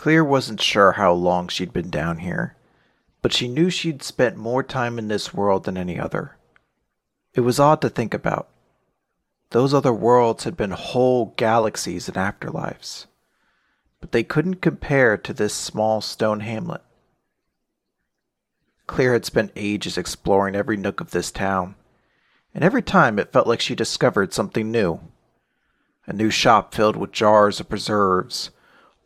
Clear wasn't sure how long she'd been down here, but she knew she'd spent more time in this world than any other. It was odd to think about. Those other worlds had been whole galaxies and afterlives, but they couldn't compare to this small stone hamlet. Clear had spent ages exploring every nook of this town, and every time it felt like she discovered something new. A new shop filled with jars of preserves,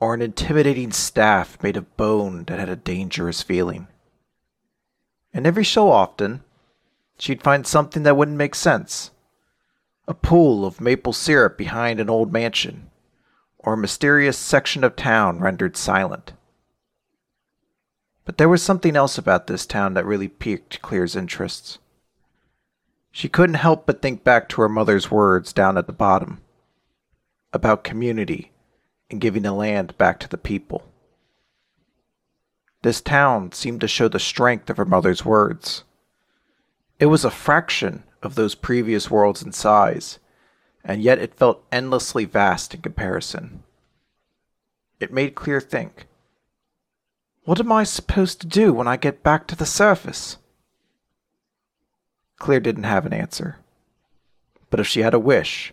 or an intimidating staff made of bone that had a dangerous feeling. And every so often, she'd find something that wouldn't make sense. A pool of maple syrup behind an old mansion, or a mysterious section of town rendered silent. But there was something else about this town that really piqued Clear's interests. She couldn't help but think back to her mother's words down at the bottom about community and giving the land back to the people. This town seemed to show the strength of her mother's words. It was a fraction of those previous worlds in size, and yet it felt endlessly vast in comparison. It made Clear think. What am I supposed to do when I get back to the surface? Clear didn't have an answer. But if she had a wish,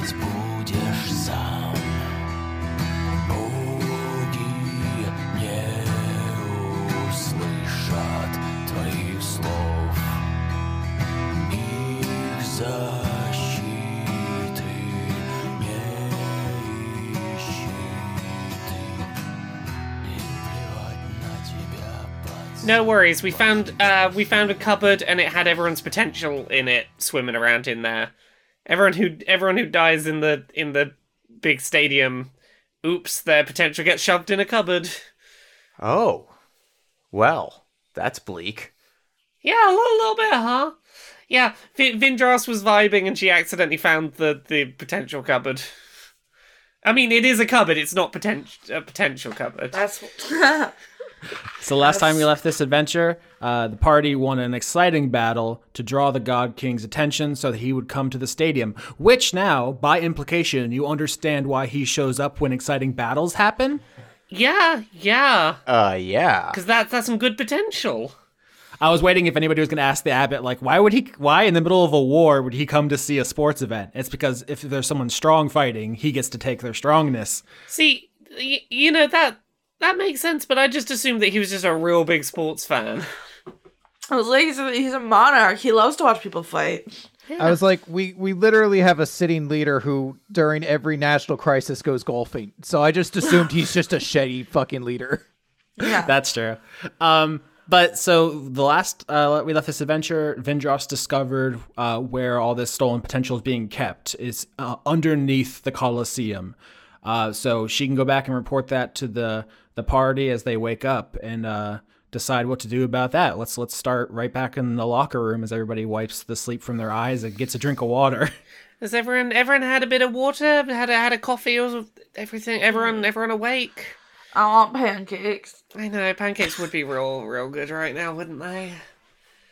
расхлебывать будешь сам. Боги не услышат твоих слов. Их защиты не ищи ты. Им плевать на тебя, пацан. No worries. We found uh, we found a cupboard and it had everyone's potential in it swimming around in there. Everyone who everyone who dies in the in the big stadium, oops, their potential gets shoved in a cupboard. Oh. Well, that's bleak. Yeah, a little, little bit, huh? Yeah, v- Vindras was vibing and she accidentally found the the potential cupboard. I mean, it is a cupboard. It's not potential a potential cupboard. That's So last time we left this adventure, uh, the party won an exciting battle to draw the God King's attention so that he would come to the stadium. Which now, by implication, you understand why he shows up when exciting battles happen. Yeah, yeah, Uh, yeah. because that's that's some good potential. I was waiting if anybody was going to ask the abbot, like, why would he? Why in the middle of a war would he come to see a sports event? It's because if there's someone strong fighting, he gets to take their strongness. See, y- you know that that makes sense, but I just assumed that he was just a real big sports fan. I was like, he's a, he's a monarch. He loves to watch people fight. I was like, we we literally have a sitting leader who, during every national crisis, goes golfing. So I just assumed he's just a shitty fucking leader. Yeah. That's true. Um, but so the last uh, we left this adventure, Vindros discovered uh, where all this stolen potential is being kept is uh, underneath the Colosseum. Uh, so she can go back and report that to the the party as they wake up and uh, decide what to do about that. Let's let's start right back in the locker room as everybody wipes the sleep from their eyes and gets a drink of water. Has everyone everyone had a bit of water? Had a had a coffee or everything? Everyone everyone awake? I want pancakes. I know pancakes would be real real good right now, wouldn't they?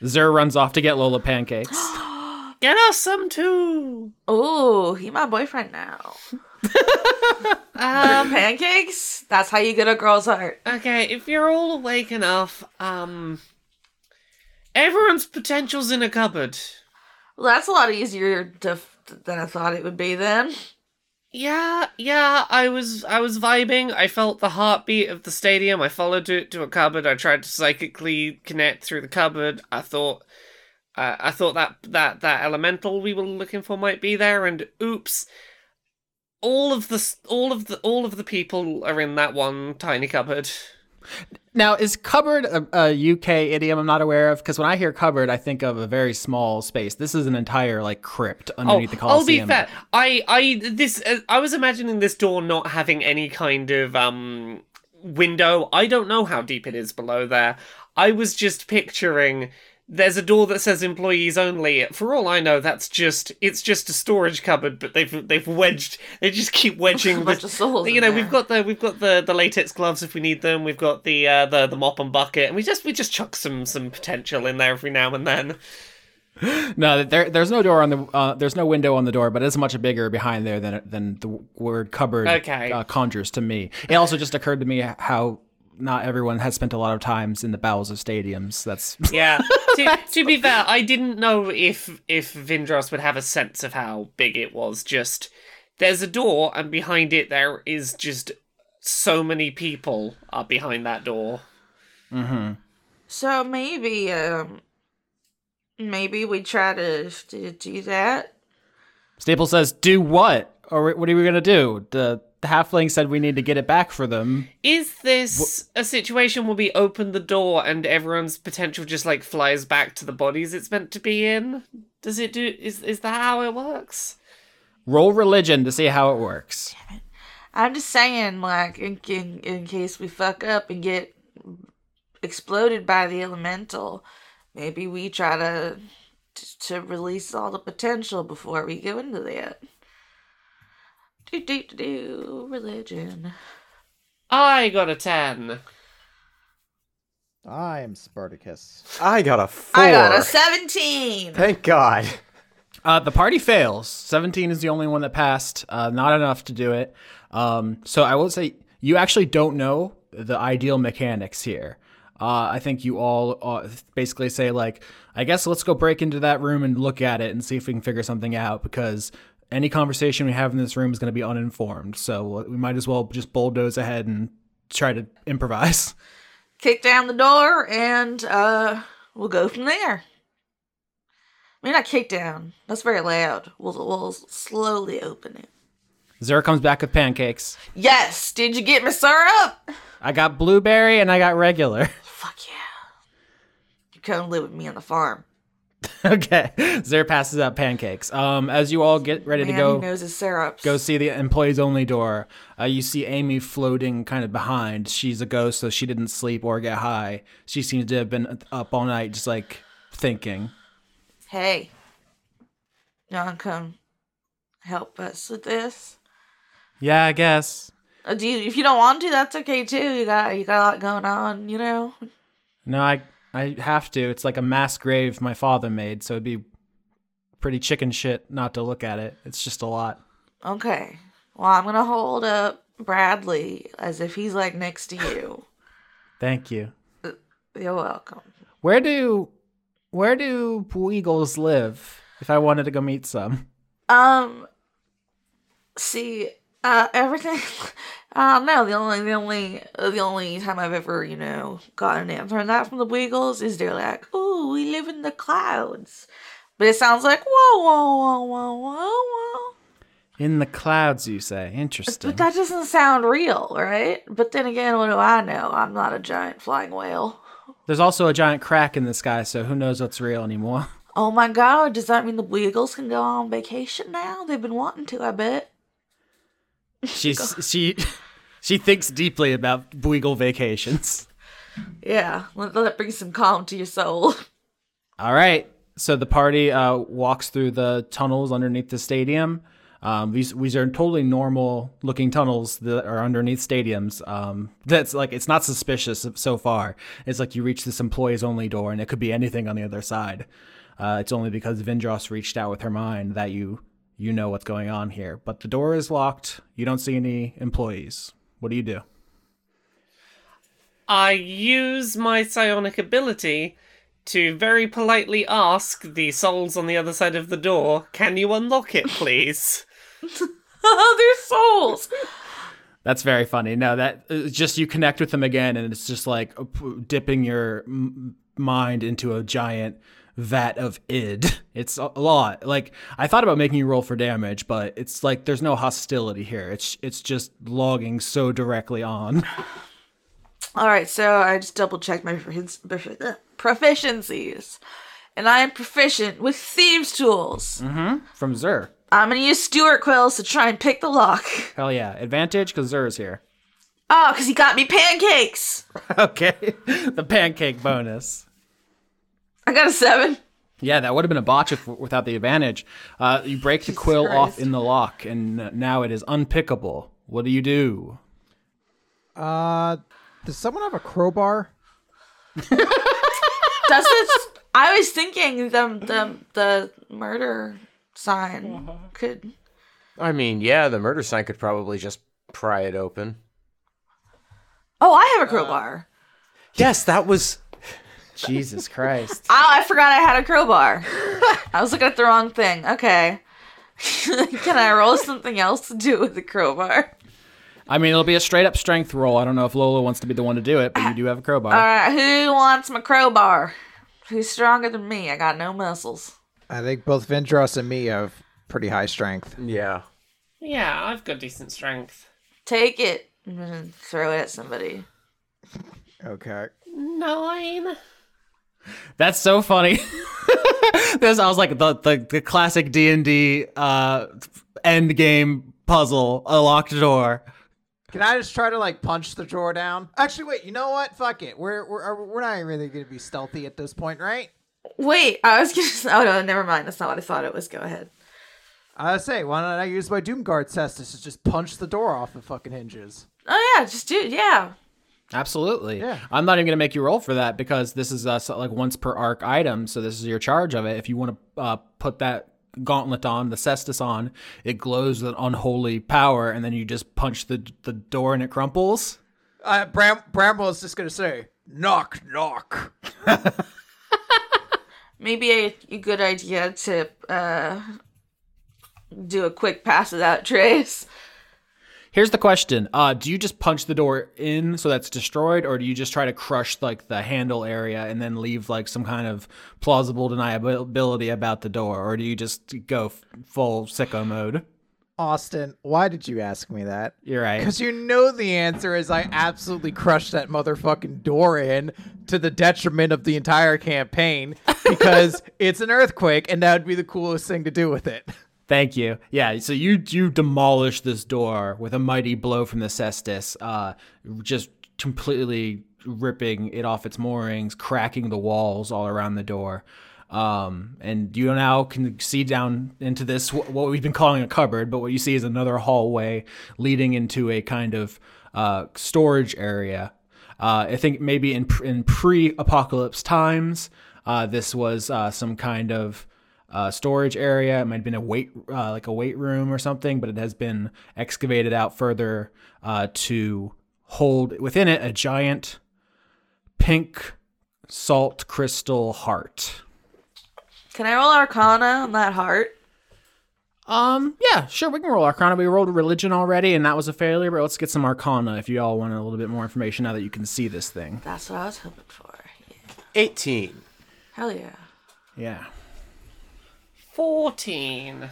Zer runs off to get Lola pancakes. Get us some too. Oh, he my boyfriend now. Um. Pancakes? That's how you get a girl's heart. Okay, if you're all awake enough, um, everyone's potential's in a cupboard. Well, that's a lot easier to than I thought it would be. Then Yeah, yeah, I was I was vibing. I felt the heartbeat of the stadium. I followed it to a cupboard. I tried to psychically connect through the cupboard. I thought uh, I thought that that that elemental we were looking for might be there and oops. All of the all of the all of the people are in that one tiny cupboard. Now, is cupboard a, a UK idiom I'm not aware of? Because when I hear cupboard, I think of a very small space. This is an entire like crypt underneath the Colosseum. I'll be fair. I, I, this, uh, I was imagining this door not having any kind of um window. I don't know how deep it is below there. I was just picturing there's a door that says employees only. For all I know, that's just it's just a storage cupboard, but they've they've wedged they just keep wedging A bunch the, souls you know, we've got the we've got the the latex gloves if we need them. We've got the uh, the the mop and bucket, and we just we just chuck some some potential in there every now and then. No, there, there's no door on the, uh, there's no window on the door, but it's much bigger behind there than than the word cupboard Okay. uh, conjures to me. It also just occurred to me how not everyone has spent a lot of times in the bowels of stadiums. That's Yeah. to, to be fair, I didn't know if if Vindros would have a sense of how big it was. Just there's a door, and behind it there is just so many people are behind that door. So maybe, um, maybe we try to, to do that. Staple says, "Do what? Or what are we gonna do?" The, the halfling said we need to get it back for them. Is this a situation where we open the door and everyone's potential just like flies back to the bodies it's meant to be in? Does it do? Is is that how it works? Roll religion to see how it works. I'm just saying, like, in, in, in case we fuck up and get exploded by the elemental, maybe we try to to release all the potential before we go into that. Do do do do religion. I got a ten. I am Spartacus. I got a four. I got a seventeen. Thank God. Uh, the party fails. 17 is the only one that passed. Uh, not enough to do it. Um, so I will say you actually don't know the ideal mechanics here. Uh, I think you all uh, basically say like, I guess let's go break into that room and look at it and see if we can figure something out because any conversation we have in this room is going to be uninformed. So we might as well just bulldoze ahead and try to improvise. Kick down the door and uh, we'll go from there. I mean, not kick down. That's very loud. We'll we'll slowly open it. Zara comes back with pancakes. Yes. Did you get me syrup? I got blueberry and I got regular. Fuck yeah. You come live with me on the farm. okay. Zara passes out pancakes. Um, as you all get ready Man, to go, knows his syrups. go see the employees only door. Uh, you see Amy floating kind of behind. She's a ghost, so she didn't sleep or get high. She seems to have been up all night, just like thinking. Hey, you wanna come help us with this? Yeah, I guess. Uh, do you, if you don't want to, that's okay too. You got you got a lot going on, you know. No, I I have to. It's like a mass grave my father made, so it'd be pretty chicken shit not to look at it. It's just a lot. Okay. Well, I'm gonna hold up Bradley as if he's like next to you. Thank you. You're welcome. Where do where do Eagles live? If I wanted to go meet some. Um. See, uh, everything. I don't. The only, the only, uh, the only time I've ever, you know, got an answer on that from the Wiggles is they're like, "Oh, we live in the clouds," but it sounds like whoa, whoa, whoa, whoa, whoa, whoa. In the clouds, you say. Interesting. But that doesn't sound real, right? But then again, what do I know? I'm not a giant flying whale. There's also a giant crack in the sky, so who knows what's real anymore. Oh my god, does that mean the Wiggles can go on vacation now? They've been wanting to, I bet. She's she she thinks deeply about Buigle vacations. Yeah, let, let it bring some calm to your soul. All right. So the party uh, walks through the tunnels underneath the stadium. Um, these these are totally normal looking tunnels that are underneath stadiums. Um, that's like it's not suspicious so far. It's like you reach this employees only door, and it could be anything on the other side. Uh, it's only because Vindros reached out with her mind that you you know what's going on here. But the door is locked. You don't see any employees. What do you do? I use my psionic ability to very politely ask the souls on the other side of the door, "Can you unlock it, please?" They're souls. That's very funny. No, that it's just you connect with them again, and it's just like uh, dipping your m- mind into a giant vat of id. It's a lot. Like I thought about making you roll for damage, but it's like there's no hostility here. It's it's just logging so directly on. All right, so I just double checked my profic- profi- proficiencies, and I am proficient with thieves' tools. Mm-hmm. From Zur. I'm gonna use Stuart quills to try and pick the lock. Hell yeah, advantage because Zur is here. Oh, because he got me pancakes. okay, the pancake bonus. I got a seven. Yeah, that would have been a botch if, without the advantage. Uh, you break the quill off in the lock, and uh, now it is unpickable. What do you do? Uh, does someone have a crowbar? Does it? I was thinking the the the murder sign could. I mean, yeah, the murder sign could probably just pry it open. Oh, I have a crowbar. Yes, that was. Jesus Christ! Oh, I forgot I had a crowbar. I was looking at the wrong thing. Okay. Can I roll something else to do with the crowbar? I mean, it'll be a straight up strength roll. I don't know if Lola wants to be the one to do it, but you do have a crowbar. All right, who wants my crowbar? Who's stronger than me? I got no muscles. I think both Vindros and me have pretty high strength. Yeah. Yeah, I've got decent strength. Take it and throw it at somebody. Okay. Nine. That's so funny. this I was like the the, the classic D and D uh, end game puzzle, a locked door. Can I just try to like punch the drawer down? Actually, wait. You know what? Fuck it. We're we're we're not really gonna be stealthy at this point, right? Wait, I was gonna. Oh no, never mind. That's not what I thought it was. Go ahead. I say, why don't I use my Doomguard Cestus to just punch the door off the fucking hinges? Oh yeah, just do. Yeah. Absolutely. Yeah. I'm not even going to make you roll for that because this is uh, like once per arc item. So this is your charge of it. If you want to uh, put that gauntlet on, the cestus on, it glows with unholy power, and then you just punch the the door and it crumples. Uh, Bram Bramble is just gonna say, knock knock. Maybe a, a good idea to uh, do a quick pass without trace. Here's the question: uh, Do you just punch the door in so that's destroyed, or do you just try to crush like the handle area and then leave like some kind of plausible deniability about the door, or do you just go f- full sicko mode? Austin, why did you ask me that? You're right. Because you know the answer is I absolutely crushed that motherfucking door in to the detriment of the entire campaign because it's an earthquake and that would be the coolest thing to do with it. Thank you. Yeah, so you you demolish this door with a mighty blow from the cestus, uh, just completely ripping it off its moorings, cracking the walls all around the door. Um, and you now can see down into this what we've been calling a cupboard, but what you see is another hallway leading into a kind of uh, storage area. Uh, I think maybe in in pre-apocalypse times, uh, this was uh, some kind of uh, storage area. It might have been a weight, uh, like a weight room or something, but it has been excavated out further uh, to hold within it a giant pink salt crystal heart. Can I roll Arcana on that heart? Um, yeah, sure, we can roll Arcana. We rolled religion already, and that was a failure, but let's get some Arcana if you all want a little bit more information now that you can see this thing. That's what I was hoping for. Yeah. 18. Hell yeah. Yeah. 14.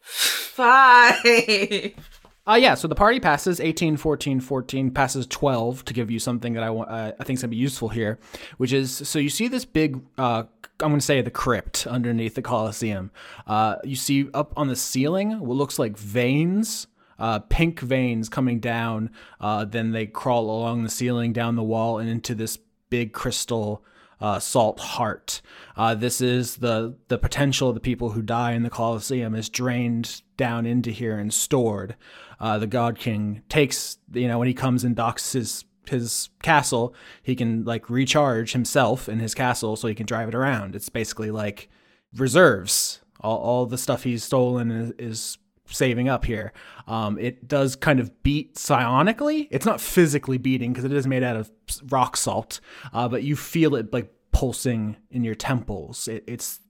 Five. Uh, yeah, so the party passes 18, 14, 14, passes 12 to give you something that I, want, uh, I think is going to be useful here, which is so you see this big, uh, I'm going to say the crypt underneath the Colosseum. Uh, you see up on the ceiling what looks like veins, uh, pink veins coming down. Uh, then they crawl along the ceiling, down the wall, and into this big crystal uh, salt heart. Uh, this is the the potential of the people who die in the Colosseum is drained down into here and stored. Uh, the God King takes you know when he comes and docks his his castle, he can like recharge himself in his castle so he can drive it around. It's basically like reserves. All, all the stuff he's stolen is, is saving up here. Um, it does kind of beat psionically. It's not physically beating because it is made out of rock salt, uh, but you feel it like pulsing in your temples. It, it's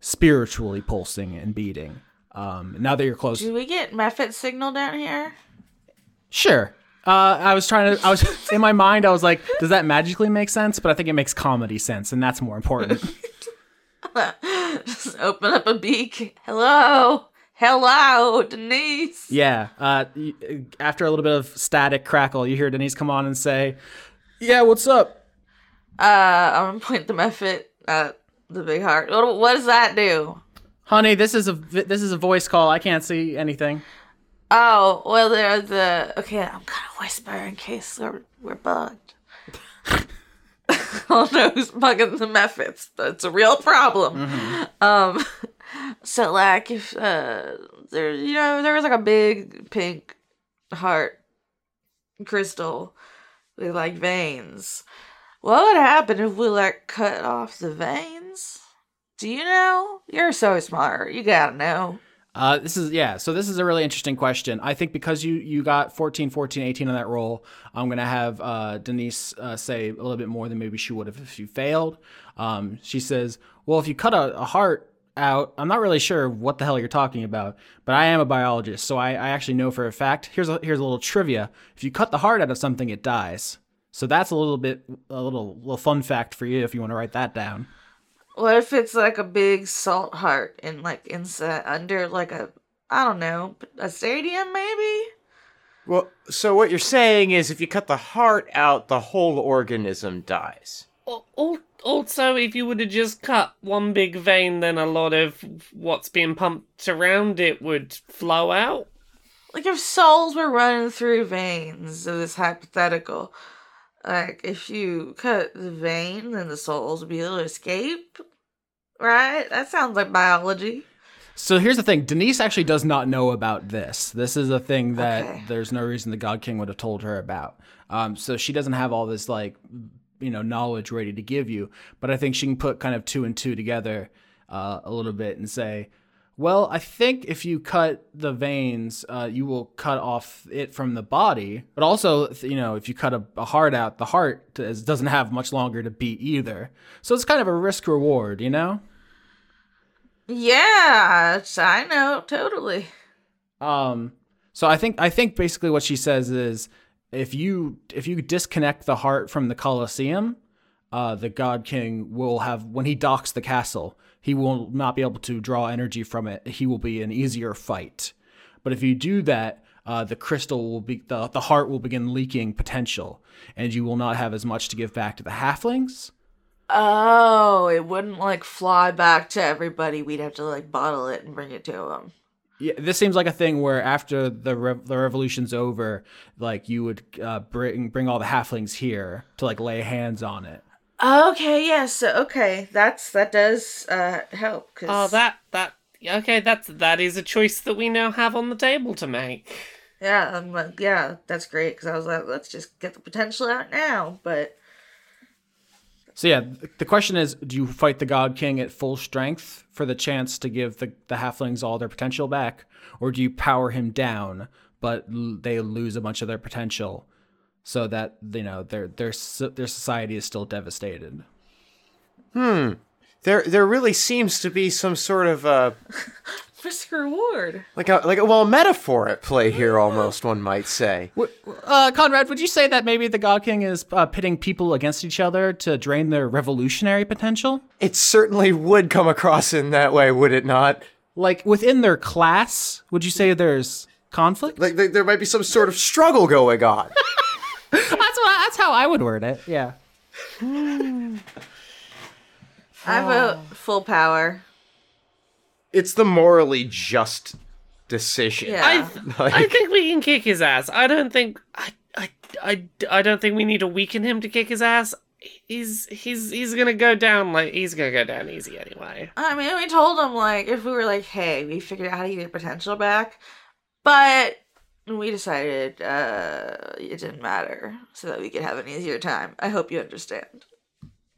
spiritually pulsing and beating. Um, now that you're close, Do we get Mephit signal down here? sure. Uh, I was trying to. I was in my mind. I was like, "Does that magically make sense?" But I think it makes comedy sense, and that's more important. Just open up a beak. Hello. Hello, Denise. Yeah. Uh, after a little bit of static crackle, you hear Denise come on and say, "Yeah, what's up?" Uh, I'm gonna point the Mephit at the big heart. What, what does that do? Honey, this is a this is a voice call. I can't see anything. Oh, well, they're the. Okay, I'm gonna whisper in case we're, we're bugged. I don't know who's bugging the Mephits, That's a real problem. Um, so like if uh there, you know, there was like a big pink heart crystal with like veins. What would happen if we like cut off the veins? Do you know? You're so smart. You gotta know. Uh, this is yeah. So this is a really interesting question. I think because you you got 14, 14, 18 on that roll, I'm gonna have uh, Denise uh, say a little bit more than maybe she would have if you failed. Um, she says, "Well, if you cut a, a heart out, I'm not really sure what the hell you're talking about, but I am a biologist, so I, I actually know for a fact. Here's a here's a little trivia. If you cut the heart out of something, it dies. So that's a little bit a little little fun fact for you if you want to write that down. What if it's like a big salt heart in like inside uh, under like a I don't know a stadium maybe? Well, so what you're saying is if you cut the heart out, the whole organism dies. Al- al- Also, if you would have just cut one big vein, then a lot of what's being pumped around it would flow out. Like if souls were running through veins of this hypothetical, like if you cut the vein, then the souls would be able to escape. Right? That sounds like biology. So here's the thing: Denise actually does not know about this. This is a thing that Okay. there's no reason the God King would have told her about. Um, so she doesn't have all this like, you know, knowledge ready to give you. But I think she can put kind of two and two together uh, a little bit and say, well, I think if you cut the veins, uh, you will cut off it from the body. But also, you know, if you cut a, a heart out, the heart does- doesn't have much longer to beat either. So it's kind of a risk reward, you know. Yeah, I know totally. Um, so I think I think basically what she says is if you if you disconnect the heart from the Colosseum, uh, the God King will have when he docks the castle, he will not be able to draw energy from it. He will be an easier fight. But if you do that, uh, the crystal will be the the heart will begin leaking potential, and you will not have as much to give back to the halflings. Oh, it wouldn't like fly back to everybody. We'd have to like bottle it and bring it to them. Yeah, this seems like a thing where after the rev- the revolution's over, like you would uh, bring bring all the halflings here to like lay hands on it. Okay, yes, okay, that's that does uh help. Cause Oh, that that okay. That's that is a choice that we now have on the table to make. yeah, I'm like, yeah, that's great. Because I was like, let's just get the potential out now. But So yeah, the question is, do you fight the God King at full strength for the chance to give the the halflings all their potential back, or do you power him down but l- they lose a bunch of their potential, so that you know their their their society is still devastated? Hmm. There, there really seems to be some sort of uh, risk reward. like a like a well a metaphor at play here, almost one might say. Uh, Conrad, would you say that maybe the God King is uh, pitting people against each other to drain their revolutionary potential? It certainly would come across in that way, would it not? Like within their class, would you say there's conflict? Like there might be some sort of struggle going on. that's what, that's how I would word it. Yeah. I vote full power. It's the morally just decision. Yeah. I th- Like- I think we can kick his ass. I don't think I, I I I don't think we need to weaken him to kick his ass. He's he's he's gonna go down like he's gonna go down easy anyway. I mean, we told him like if we were like, hey, we figured out how to get your potential back, but we decided uh it didn't matter so that we could have an easier time. I hope you understand.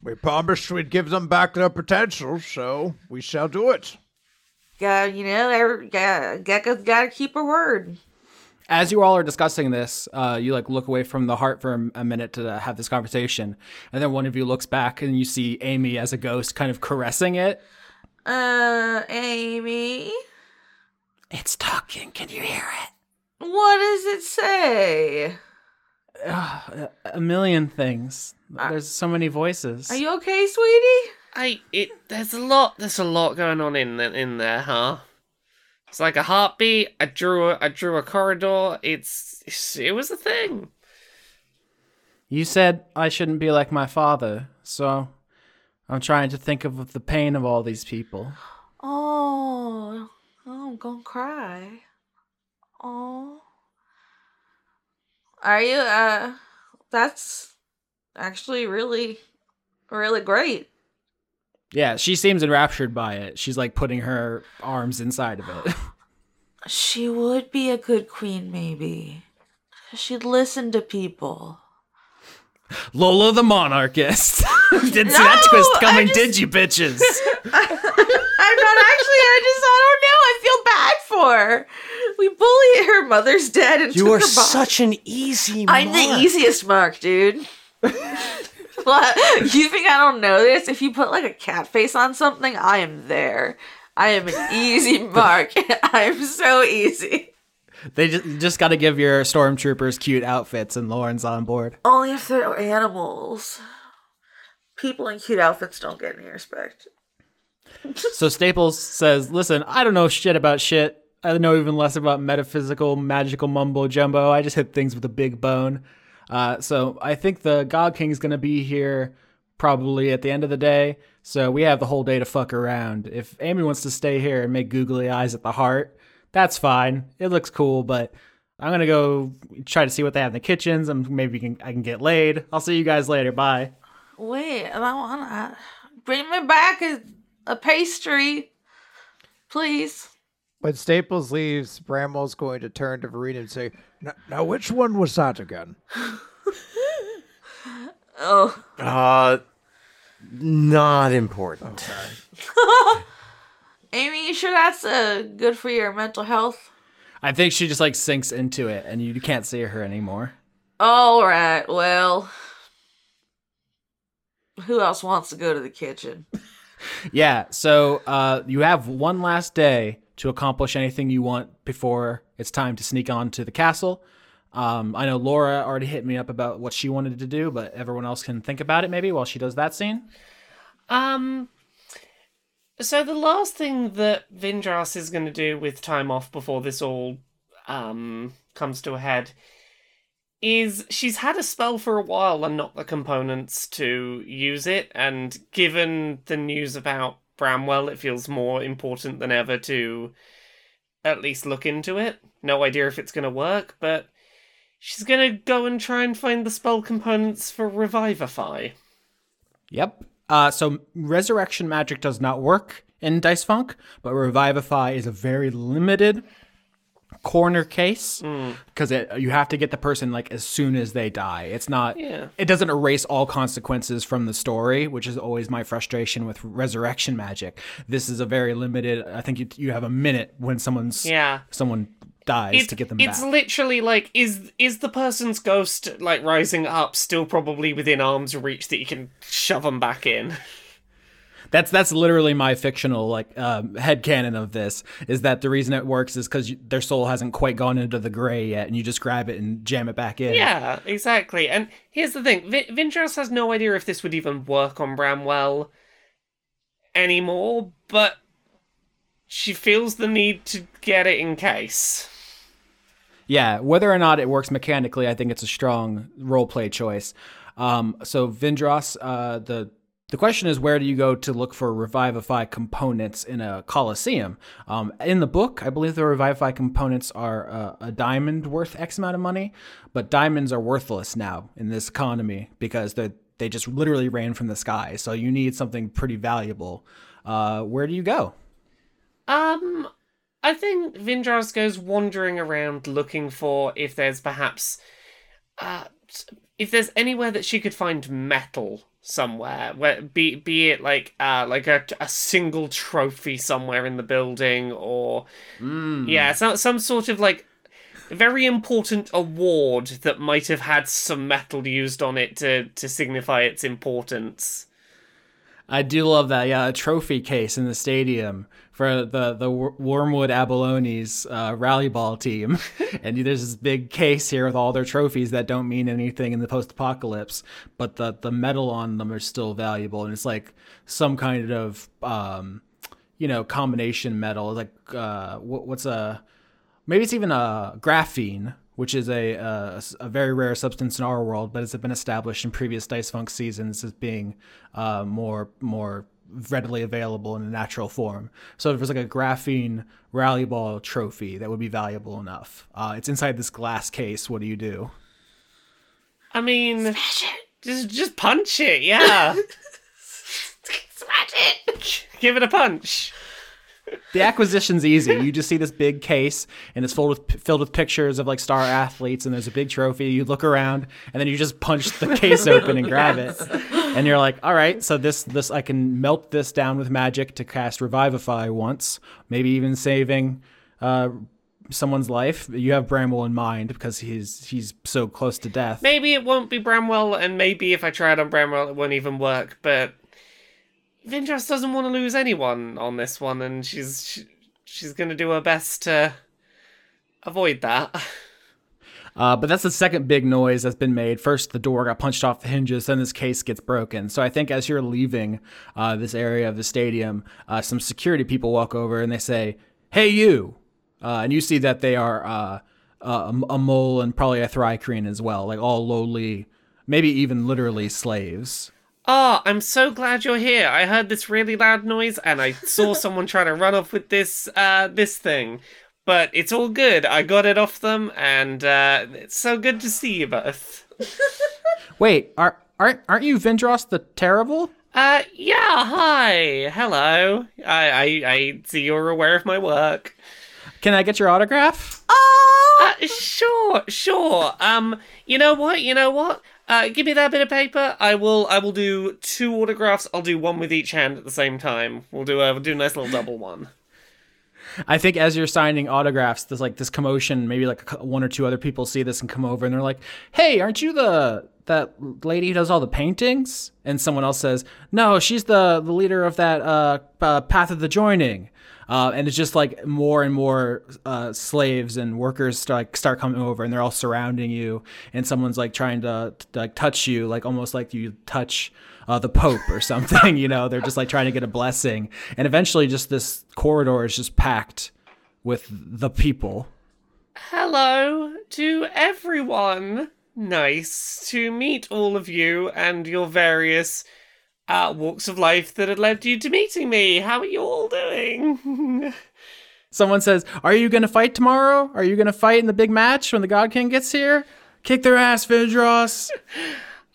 We promised we'd give them back their potential, so we shall do it. Yeah, you know, every, yeah, Gecko's got to keep her word. As you all are discussing this, uh, you like look away from the heart for a, a minute to have this conversation, and then one of you looks back and you see Amy as a ghost, kind of caressing it. Uh, Amy, It's talking. Can you hear it? what does it say? A million things. There's so many voices. Are you okay, sweetie? I it there's a lot there's a lot going on in in there, huh? It's like a heartbeat. I drew a I drew a corridor. It's, it's it was a thing. You said I shouldn't be like my father, so I'm trying to think of the pain of all these people. Oh, oh, I'm gonna cry. Oh. Are you uh that's actually really really great. Yeah, she seems enraptured by it. She's like putting her arms inside of it. She would be a good queen maybe. She'd listen to people. Lola the monarchist. Didn't see No, that twist coming, just- did you, bitches? I'm not actually I just I don't know. I feel bad for her. We bullied her mother's dead and You took are her such an easy mark. I'm mark. the easiest mark, dude. what? You think I don't know this? If you put like a cat face on something, I am there. I am an easy mark. I am so easy. they just, just got to give your stormtroopers cute outfits, and Lauren's on board. Only if they're animals. People in cute outfits don't get any respect. So Staples says, "Listen, I don't know shit about shit. I know even less about metaphysical, magical mumbo jumbo. I just hit things with a big bone. Uh, so I think the God King is gonna be here probably at the end of the day. So we have the whole day to fuck around. If Amy wants to stay here and make googly eyes at the heart, that's fine. It looks cool, but." I'm gonna go try to see what they have in the kitchens, and maybe can, I can get laid. I'll see you guys later. Bye. Wait, I want to bring me back a, a pastry, please. When Staples leaves, Bramwell's going to turn to Verena and say, "Now, now which one was that again?" Oh, Uh, not important. Amy, you sure that's uh, good for your mental health? I think she just like sinks into it, and you can't see her anymore. All right, well, who else wants to go to the kitchen? Yeah, so uh, you have one last day to accomplish anything you want before it's time to sneak on to the castle. Um, I know Laura already hit me up about what she wanted to do, but everyone else can think about it maybe while she does that scene. Um. So the last thing that Vindras is going to do with time off before this all um comes to a head is she's had a spell for a while and not the components to use it, and given the news about Bramwell, it feels more important than ever to at least look into it. No idea if it's going to work, but she's going to go and try and find the spell components for Revivify. Yep. Uh, so resurrection magic does not work in Dice Funk, but revivify is a very limited corner case mm. because you have to get the person like as soon as they die. It's not. Yeah. It doesn't erase all consequences from the story, which is always my frustration with resurrection magic. This is a very limited. I think you you have a minute when someone's Yeah. someone dies It's- to get them it's back. literally like is is the person's ghost like rising up still probably within arm's reach that you can shove them back in That's that's literally my fictional like um, head canon of this is that the reason it works is because their soul hasn't quite gone into the gray yet, and you just grab it and jam it back in. yeah exactly and here's the thing v- has no idea if this would even work on bramwell anymore but she feels the need to get it in case Yeah, whether or not it works mechanically, I think it's a strong role play choice. Um, so Vindros, uh, the the question is where do you go to look for revivify components in a coliseum? Um, in the book, I believe the revivify components are uh, a diamond worth X amount of money, but diamonds are worthless now in this economy because they they just literally rain from the sky. So you need something pretty valuable. Uh, where do you go? Um, I think Vindras goes wandering around looking for if there's perhaps, uh, if there's anywhere that she could find metal somewhere, where be be it like uh like a a single trophy somewhere in the building or yeah, some some sort of like very important award that might have had some metal used on it to to signify its importance. I do love that. Yeah, a trophy case in the stadium for the the Wormwood Abalones uh, rally ball team, and there's this big case here with all their trophies that don't mean anything in the post apocalypse, but the the metal on them are still valuable, and it's like some kind of um, you know combination metal, like uh, what, what's a maybe it's even a graphene, which is a, a a very rare substance in our world, but it's been established in previous Dice Funk seasons as being uh, more more readily available in a natural form. So if there's like a graphene rally ball trophy that would be valuable enough, uh, it's inside this glass case. What do you do? I mean, just just punch it, yeah. Smash it. Give it a punch. The acquisition's easy. You just see this big case, and it's filled with filled with pictures of like star athletes, and there's a big trophy. You look around, and then you just punch the case open and grab it, and you're like, "All right, so this this I can melt this down with magic to cast Revivify once, maybe even saving uh, someone's life." You have Bramwell in mind because he's he's so close to death. Maybe it won't be Bramwell, and maybe if I try it on Bramwell, it won't even work. But Vindras doesn't want to lose anyone on this one, and she's she, she's gonna do her best to avoid that. Uh, but that's the second big noise that's been made. First, the door got punched off the hinges, then this case gets broken. So I think as you're leaving uh, this area of the stadium, uh, some security people walk over and they say, "Hey, you!" Uh, and you see that they are uh, a, a mole and probably a thri-kreen as well, like all lowly, maybe even literally slaves. Oh, I'm so glad you're here. I heard this really loud noise, and I saw someone trying to run off with this uh this thing. But it's all good. I got it off them, and uh, it's so good to see you both. Wait, are aren't aren't you Vindros the Terrible? Uh, yeah. Hi. Hello. I I, I see you're aware of my work. Can I get your autograph? Oh, Uh, sure, sure. Um, you know what? You know what? Uh, give me that bit of paper. I will. I will do two autographs. I'll do one with each hand at the same time. We'll do a we'll do a nice little double one. I think as you're signing autographs, there's like this commotion. Maybe like one or two other people see this and come over, and they're like, "Hey, aren't you the that lady who does all the paintings?" And someone else says, "No, she's the the leader of that uh, uh Path of the Joining." Uh, and it's just like more and more uh, slaves and workers start, like, start coming over, and they're all surrounding you, and someone's like trying to, to like touch you, like almost like you touch uh, the Pope or something. You know, they're just like trying to get a blessing, and eventually, just this corridor is just packed with the people. Hello to everyone. Nice to meet all of you and your various uh, walks of life that had led you to meeting me. How are you all doing? Someone says, "Are you going to fight tomorrow? Are you going to fight in the big match when the God King gets here? Kick their ass, Vidros."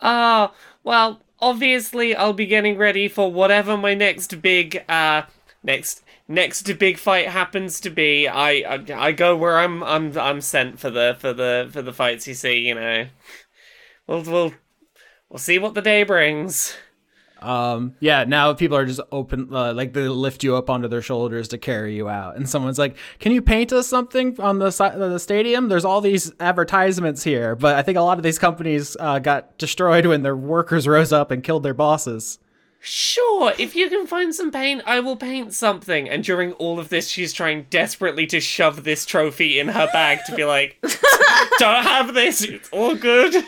Ah, well, obviously I'll be getting ready for whatever my next big uh next next big fight happens to be. I I, I go where I'm I'm I'm sent for the for the for the fights you see, you know. We'll we'll we'll see what the day brings. Um, yeah, now people are just open, uh, like they lift you up onto their shoulders to carry you out. And someone's like, "Can you paint us something on the side of the stadium?" There's all these advertisements here, but I think a lot of these companies uh, got destroyed when their workers rose up and killed their bosses. Sure, if you can find some paint, I will paint something. And during all of this, she's trying desperately to shove this trophy in her bag to be like, "Don't have this. It's all good."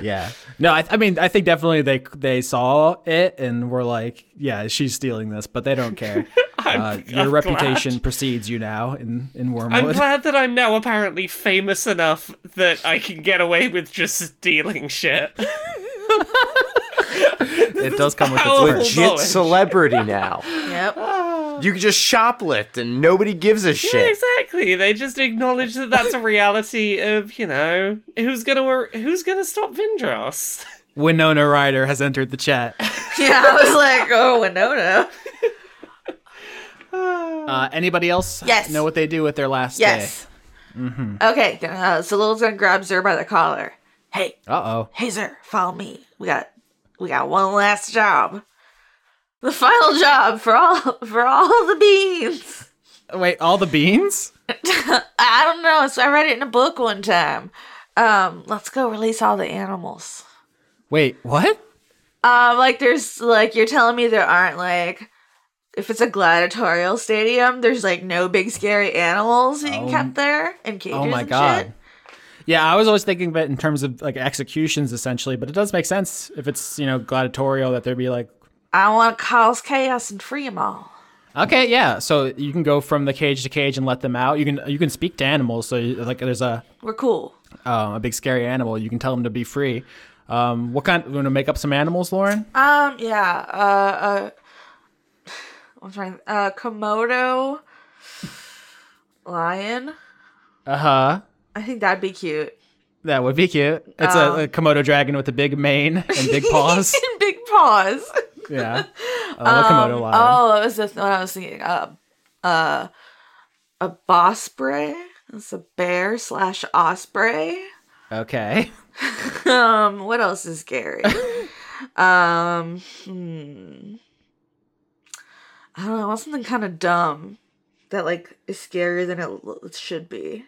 Yeah, no, I, I mean, I think definitely they they saw it and were like, "Yeah, she's stealing this," but they don't care. I'm- uh, I'm your reputation glad. precedes you now in in Wormwood. I'm glad that I'm now apparently famous enough that I can get away with just stealing shit. it does come with its Powerful perks. Legit knowledge. celebrity now. yep. You can just shoplift and nobody gives a Yeah, shit. exactly. They just acknowledge that that's a reality of, you know, who's gonna who's gonna stop Vindros? Winona Ryder has entered the chat. Yeah, I was like, oh, Winona. Uh, anybody else Yes. know what they do with their last day? Yes. Okay, uh, so Little's gonna grab Zer by the collar. Hey. Uh oh. hey, Zer, follow me. We got, we got one last job. The final job for all, for all the beans. Wait, all the beans? I don't know. So I read it in a book one time. Um, let's go release all the animals. Wait, what? Um, like there's like you're telling me there aren't like if it's a gladiatorial stadium, there's like no big scary animals being Oh. kept there in cages. Oh my and god. Shit. Yeah, I was always thinking of it in terms of like executions essentially, but it does make sense if it's, you know, gladiatorial that there'd be like I want to cause chaos and free them all. Okay, yeah. So you can go from the cage to cage and let them out. You can you can speak to animals. So you, like there's a We're cool. um, a big scary animal. You can tell them to be free. Um, what kind? We Want to make up some animals, Lauren? Um, yeah. Uh, uh, I'm trying. Uh, Komodo lion. Uh huh. I think that'd be cute. That would be cute. It's Um, a, a Komodo dragon with a big mane and big paws. and big paws. yeah. A little Komodo lion. Oh, that was the, what I was thinking. Uh, uh, a bosprey. It's a bear slash osprey. Okay. Um, what else is scary? um, hmm. I don't know. I want something kind of dumb that like is scarier than it, l- it should be.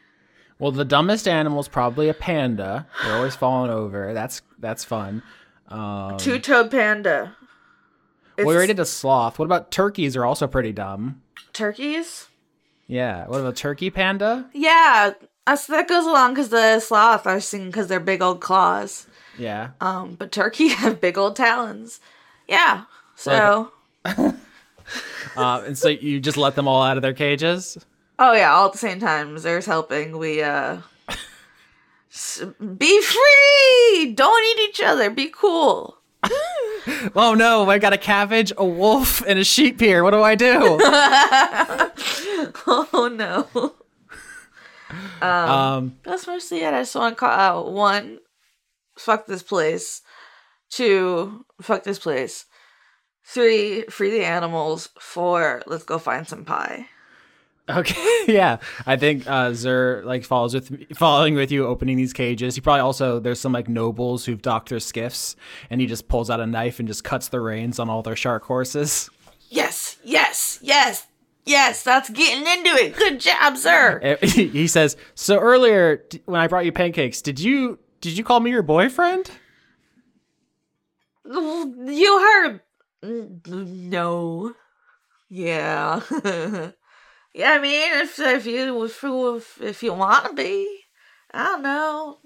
Well, the dumbest animal is probably a panda. They're always falling over. That's that's fun. Um, Two toed panda. we It's already did a sloth. What about turkeys? Are also pretty dumb. turkeys. Yeah. What about turkey panda? Yeah, that's, that goes along because the sloth are singing because they're big old claws. Yeah. Um, but turkey have big old talons. Yeah. So, Uh, and so you just let them all out of their cages. Oh yeah, all at the same time, there's helping. We uh, be free. Don't eat each other. Be cool. Oh no! I got a cabbage, a wolf, and a sheep here. What do I do? Oh no. um. That's mostly it. I just want to call out one, fuck this place. Two, fuck this place. Three, free the animals. Four, let's go find some pie. Okay. Yeah. I think uh, Zer like follows with me, following with you, opening these cages. He probably also there's some like nobles who've docked their skiffs, and he just pulls out a knife and just cuts the reins on all their shark horses. Yes, yes, yes, yes. That's getting into it. Good job, sir. Uh, he says, "So earlier when I brought you pancakes, did you did you call me your boyfriend?" You heard? No. Yeah. Yeah. I mean, if if you if if you want to be, I don't know.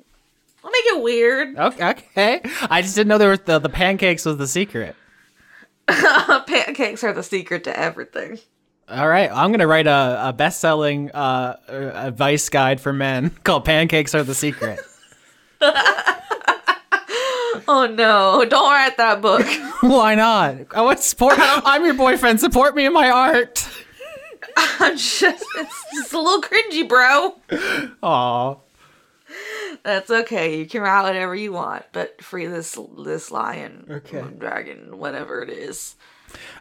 I'll make it weird. Okay. Okay. I just didn't know there was the the pancakes was the secret. Pancakes are the secret to everything. All right, I'm gonna write a, a best-selling uh, uh, advice guide for men called "Pancakes Are the Secret." Oh no! Don't write that book. Why not? I want support. I'm your boyfriend. Support me in my art. I'm just it's just a little cringy, bro. Aw. That's okay. You can write whatever you want, but free this this lion, Okay. dragon, whatever it is.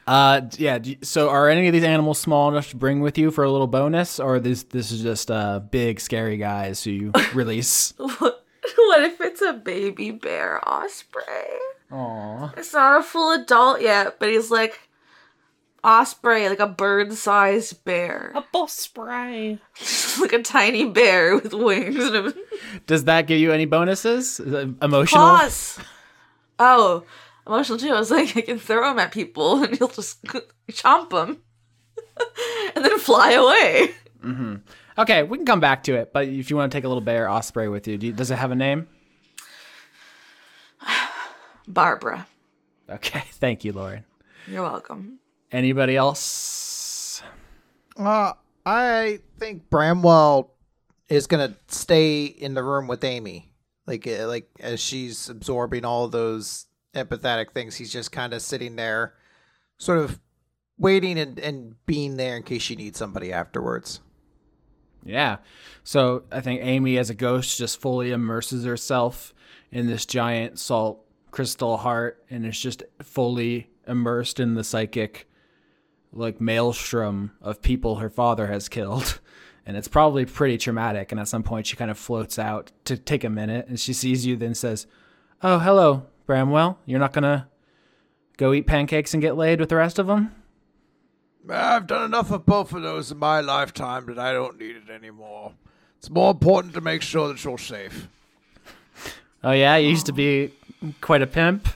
Uh, yeah. So, are any of these animals small enough to bring with you for a little bonus, or this this is just uh big scary guys who you release? What, what if it's a baby bear osprey? Aw. It's not a full adult yet, but he's like osprey, like a bird-sized bear, A boss spray. like a tiny bear with wings Does that give you any bonuses? Emotional? claws. Oh, emotional too. I was like, I can throw them at people and he'll just chomp them, and then fly away. Mm-hmm. Okay, we can come back to it. But if you want to take a little bear osprey with you, do you does it have a name? Barbara, Okay, thank you, Lauren. you're welcome. Anybody else? Uh, I think Bramwell is gonna stay in the room with Amy, like uh, like as she's absorbing all those empathetic things. He's just kind of sitting there, sort of waiting and, and being there in case she needs somebody afterwards. Yeah. So I think Amy, as a ghost, just fully immerses herself in this giant salt crystal heart and is just fully immersed in the psychic, like, maelstrom of people her father has killed. And it's probably pretty traumatic. And at some point, she kind of floats out to take a minute and she sees you, then says, Oh, hello, Bramwell. You're not going to go eat pancakes and get laid with the rest of them? I've done enough of both of those in my lifetime that I don't need it anymore. It's more important to make sure that you're safe. Oh, yeah, you used to be quite a pimp.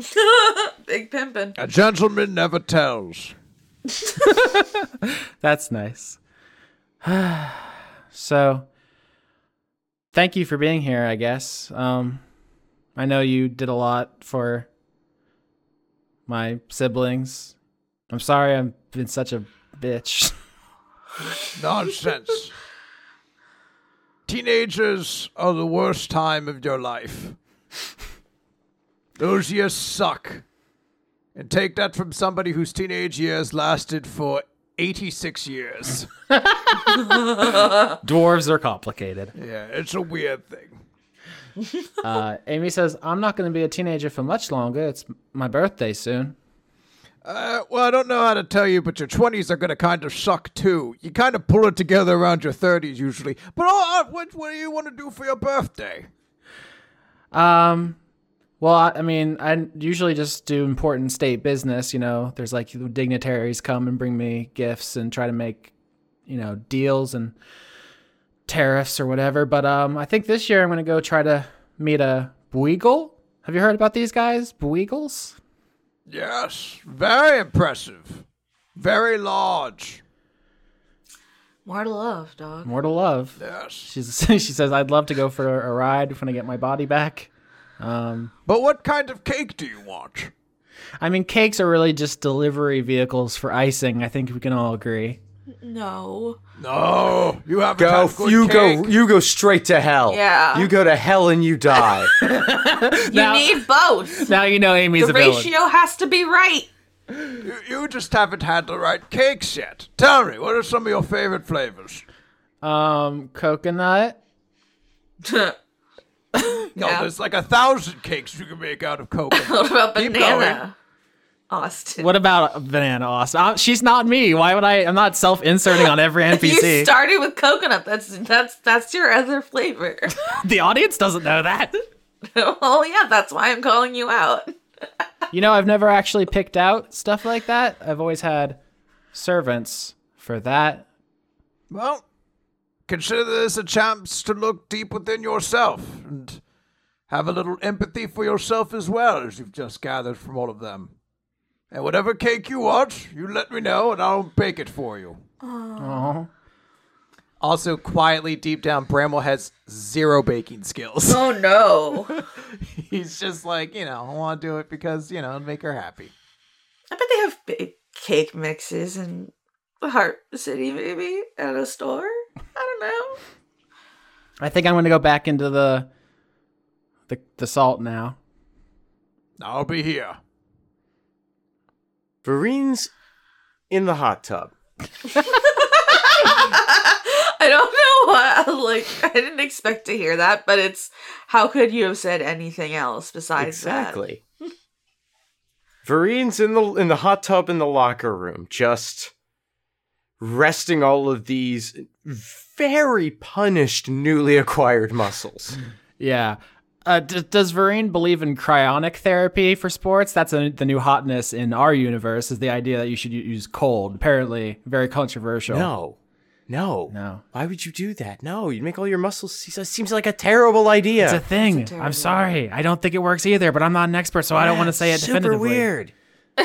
Big pimpin'. A gentleman never tells. That's nice. so, thank you for being here, I guess. Um, I know you did a lot for my siblings. I'm sorry I've been such a bitch. Nonsense. Teenagers are the worst time of your life. Those years suck. And take that from somebody whose teenage years lasted for 86 years. Dwarves are complicated. yeah, it's a weird thing. Uh, Amy says, I'm not going to be a teenager for much longer. It's my birthday soon. Uh, well, I don't know how to tell you, but your 20s are going to kind of suck too. You kind of pull it together around your 30s usually. But oh, uh, what, what do you want to do for your birthday? Um, well, I, I mean, I usually just do important state business. You know, there's like dignitaries come and bring me gifts and try to make, you know, deals and tariffs or whatever. But um, I think this year I'm gonna go try to meet a Buigle. Have you heard about these guys, Buigles? Yes, very impressive. Very large. More to love, dog. More to Love. Yes. She's she says I'd love to go for a ride when I get my body back. Um, But what kind of cake do you want? I mean, cakes are really just delivery vehicles for icing. I think we can all agree. No. No, you haven't Go, had you cake. go, you go straight to hell. Yeah. You go to hell and you die. You Now- need both. Now you know Amy's the a villain. ratio has to be right. You, you just haven't had the right cakes yet. Tell me, what are some of your favorite flavors? Um, coconut. No, Yeah. there's like a thousand cakes you can make out of coconut. What about Keep banana? Austin. What about banana Austin? Uh, she's not me. Why would I? I'm not self-inserting on every NPC. You NPC. started with coconut. That's that's that's your other flavor. the audience doesn't know that. oh yeah, that's why I'm calling you out. You know, I've never actually picked out stuff like that. I've always had servants for that. Well, consider this a chance to look deep within yourself and have a little empathy for yourself as well as you've just gathered from all of them. And whatever cake you want, you let me know and I'll bake it for you. Oh, Also, quietly deep down, Bramwell has zero baking skills. Oh no. He's just like, you know, I want to do it because, you know, it'd make her happy. I bet they have big cake mixes in Heart City, maybe at a store. I don't know. I think I'm going to go back into the the the salt now. I'll be here. Vereen's in the hot tub. I don't know what. Like, I didn't expect to hear that, but it's how could you have said anything else besides that? Exactly. Vereen's in the in the hot tub in the locker room, just resting all of these very punished newly acquired muscles. Yeah. Uh, d- does Vereen believe in cryonic therapy for sports? That's a, the new hotness in our universe. Is the idea that you should use cold? Apparently, very controversial. No. No. no. Why would you do that? No, you'd make all your muscles see- seems like a terrible idea. It's a thing. terrible I'm sorry. I don't think it works either, but I'm not an expert, so I don't want to say it Super definitively. weird.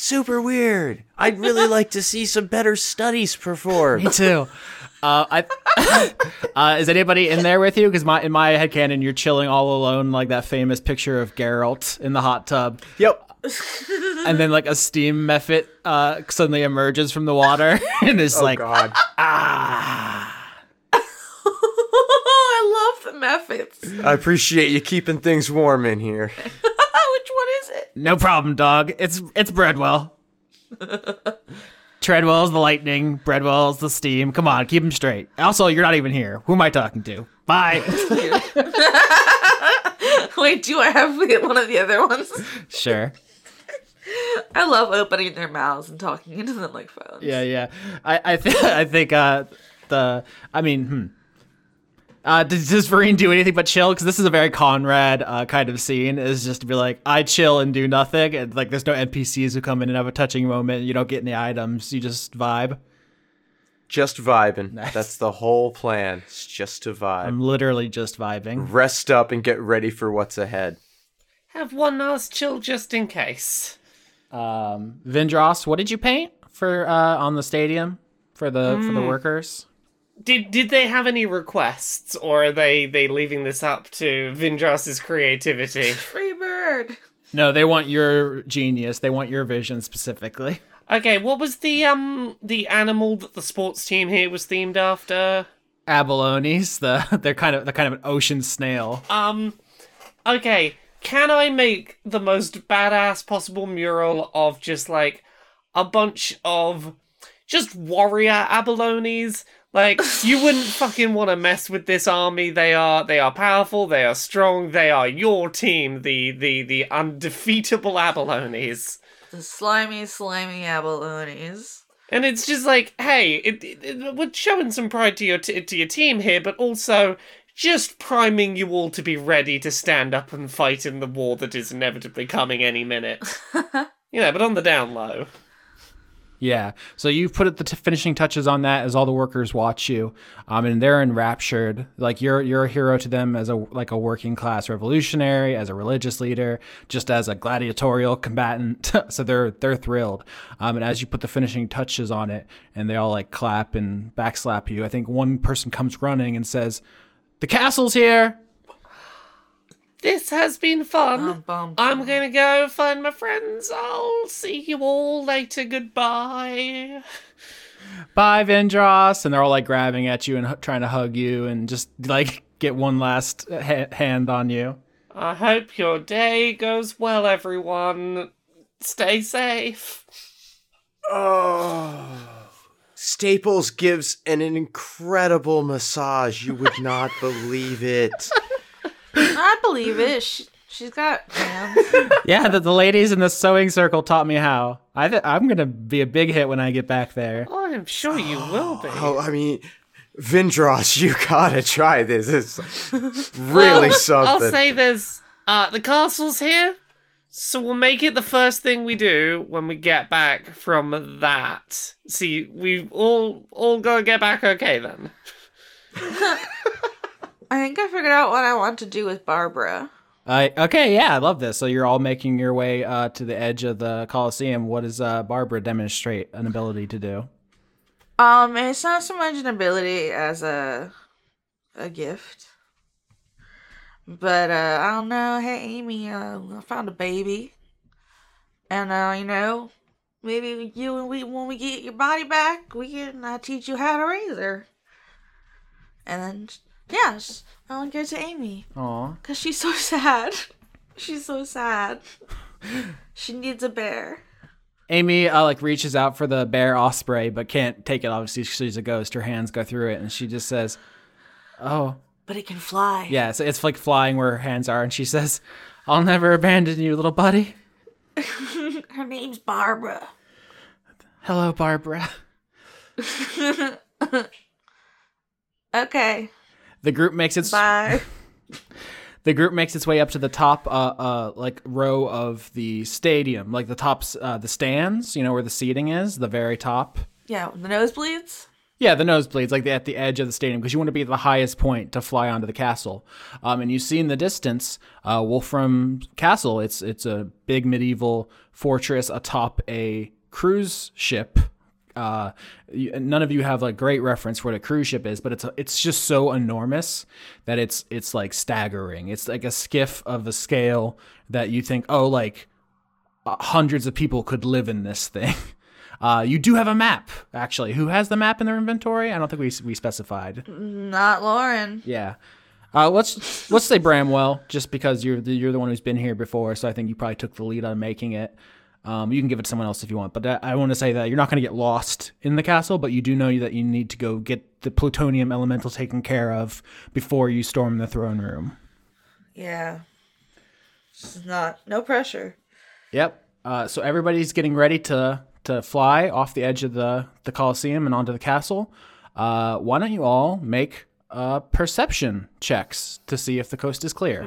Super weird. I'd really like to see some better studies performed. Me too. Uh, I, uh, is anybody in there with you? Because my in my headcanon, you're chilling all alone, like that famous picture of Geralt in the hot tub, Yep. and then like a steam mephit uh, suddenly emerges from the water, and is like, God. ah. I love the mephits. Which I appreciate you keeping things warm in here. One is it? "No problem, dog. It's it's Breadwell." Treadwell's the lightning, Breadwell's the steam. Come on, keep them straight. Also, you're not even here. Who am I talking to? Bye. Wait, do I have one of the other ones? sure. I love opening their mouths and talking into them like phones. Yeah, yeah. I I, th- I think uh the I mean, hmm. Uh, does, does Vereen do anything but chill? Because this is a very Conrad uh, kind of scene. Is just to be like, I chill and do nothing, and like, there's no NPCs who come in and have a touching moment. You don't get any items. You just vibe. Just vibing. Nice. That's the whole plan. It's just to vibe. I'm literally just vibing. Rest up and get ready for what's ahead. Have one last chill just in case. Um, Vindros, what did you paint for uh on the stadium for the for the workers? Did did they have any requests, or are they they leaving this up to Vindros's creativity? Free bird. No, they want your genius. They want your vision specifically. Okay, what was the um the animal that the sports team here was themed after? Abalones, the they're kind of they're kind of an ocean snail. Um, okay, can I make the most badass possible mural of just like a bunch of just warrior abalones? Like you wouldn't fucking want to mess with this army. They are they are powerful. They are strong. They are your team. The the the undefeatable abalones. The slimy, slimy abalones. And it's just like, hey, it, it, it- we're showing some pride to your t- to your team here, but also just priming you all to be ready to stand up and fight in the war that is inevitably coming any minute. you know, but on the down low. Yeah. So you put the t- finishing touches on that as all the workers watch you, um, and they're enraptured. Like you're you're a hero to them as a like a working class revolutionary, as a religious leader, just as a gladiatorial combatant. so they're they're thrilled. Um, and as you put the finishing touches on it, and they all like clap and backslap you, I think one person comes running and says, "The castle's here." This has been fun. Ah, bum, bum, I'm gonna go find my friends. I'll see you all later. Goodbye. Bye, Vendros, and they're all like grabbing at you and hu- trying to hug you and just like get one last ha- hand on you. I hope your day goes well, everyone. Stay safe. Oh. Staples gives an incredible massage. You would not believe it. I believe it. She, she's got hands. Yeah, the, the ladies in the sewing circle taught me how. I th- I'm gonna be a big hit when I get back there. I'm sure you will be. Oh, I mean, Vindros, you gotta try this. It's really Well, something. I'll say this: uh, the castle's here, so we'll make it the first thing we do when we get back from that. See, we all all gotta get back okay then. I think I figured out what I want to do with Barbara. I okay, yeah, I love this. So you're all making your way uh, to the edge of the Coliseum. What does uh, Barbara demonstrate an ability to do? Um, it's not so much an ability as a a gift. But uh I don't know, hey Amy, uh, I found a baby. And uh, you know, maybe you and we when we get your body back, we can uh, teach you how to raise her. And then yeah, s- I want to go to Amy. Aw. Cause she's so sad. She's so sad. She needs a bear. Amy uh, like reaches out for the bear osprey, but can't take it. Obviously, she's a ghost. Her hands go through it, and she just says, "Oh, But it can fly. yeah." So it's like flying where her hands are, and she says, "I'll never abandon you, little buddy." Her name's Barbara. Hello, Barbara. Okay. The group makes its Bye. the group makes its way up to the top uh, uh like row of the stadium like the tops uh the stands you know where the seating is the very top yeah, the nosebleeds. yeah the nosebleeds like the, at the edge of the stadium because you want to be at the highest point to fly onto the castle um and you see in the distance uh wolfram castle it's it's a big medieval fortress atop a cruise ship uh, you- none of you have like great reference for what a cruise ship is, but it's it's just so enormous that it's it's like staggering. It's like a skiff of a scale that you think, oh, like uh, hundreds of people could live in this thing. Uh, you do have a map, actually. Who has the map in their inventory? I don't think we we specified. Not Lauren. Yeah. Uh, let's let's say Bramwell, just because you're the, you're the one who's been here before, so I think you probably took the lead on making it. Um, you can give it to someone else if you want, but I, I want to say that you're not going to get lost in the castle, but you do know that you need to go get the plutonium elemental taken care of before you storm the throne room. Yeah. This is not no pressure. Yep. Uh, so everybody's getting ready to to fly off the edge of the the Coliseum and onto the castle. Uh, why don't you all make uh, perception checks to see if the coast is clear?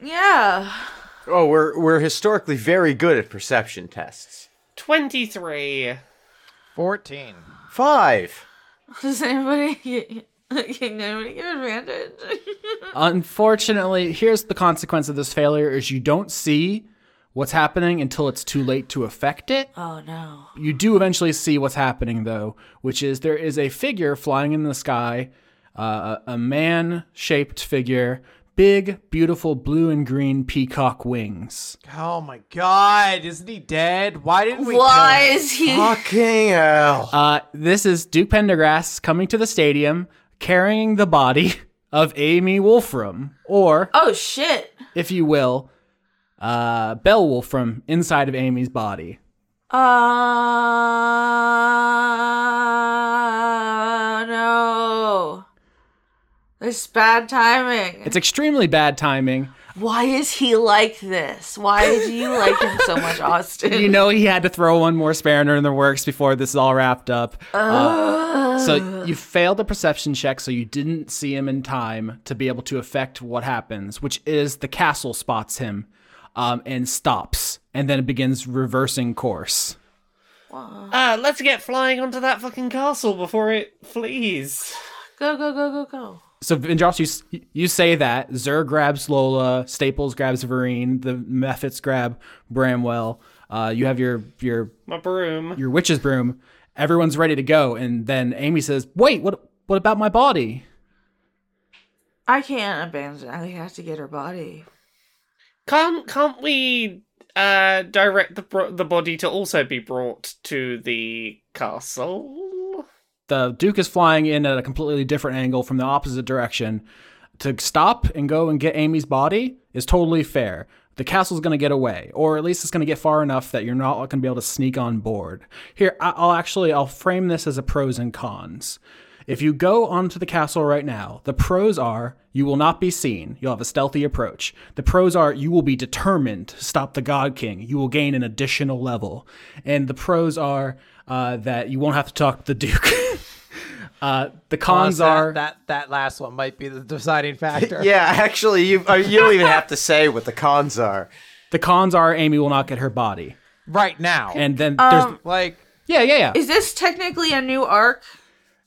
Yeah. Oh, we're we're historically very good at perception tests. 23. 14. Five. Does anybody get, can anybody get advantage? Unfortunately, here's the consequence of this failure is you don't see what's happening until it's too late to affect it. oh no. You do eventually see what's happening though, which is there is a figure flying in the sky, uh, a a man-shaped figure, big, beautiful blue and green peacock wings. Oh my god, isn't he dead? Why didn't we Why kill him? is he? Fucking hell. Uh, this is Duke Pendergrass coming to the stadium, carrying the body of Amy Wolfram, or Oh shit. if you will, uh, Belle Wolfram inside of Amy's body. Uh no. It's bad timing. It's extremely bad timing. Why is he like this? Why do you like him so much, Austin? You know he had to throw one more spanner in the works before this is all wrapped up. Uh, so you failed the perception check, so you didn't see him in time to be able to affect what happens, which is the castle spots him um, and stops, and then it begins reversing course. Uh, let's get flying onto that fucking castle before it flees. Go, go, go, go, go. So Vindros, you you say that Zer grabs Lola, Staples grabs Vereen, the Mephits grab Bramwell. Uh, you have your your My broom. your witch's broom. Everyone's ready to go, and then Amy says, "Wait, what? What about my body?" I can't abandon. I have to get her body. Can't can't we uh direct the the body to also be brought to the castle? The Duke is flying in at a completely different angle from the opposite direction. To stop and go and get Amy's body is totally fair. The castle's going to get away, or at least it's going to get far enough that you're not going to be able to sneak on board. Here, I'll actually I'll frame this as a pros and cons. If you go onto the castle right now, the pros are you will not be seen. You'll have a stealthy approach. The pros are you will be determined to stop the God King. You will gain an additional level. And the pros are uh, that you won't have to talk to the Duke. uh, the cons Honestly, are that that last one might be the deciding factor. Yeah, actually, you uh, you don't even have to say what the cons are. the cons are Amy will not get her body. Right now. And then there's like yeah yeah yeah. Is this technically a new arc?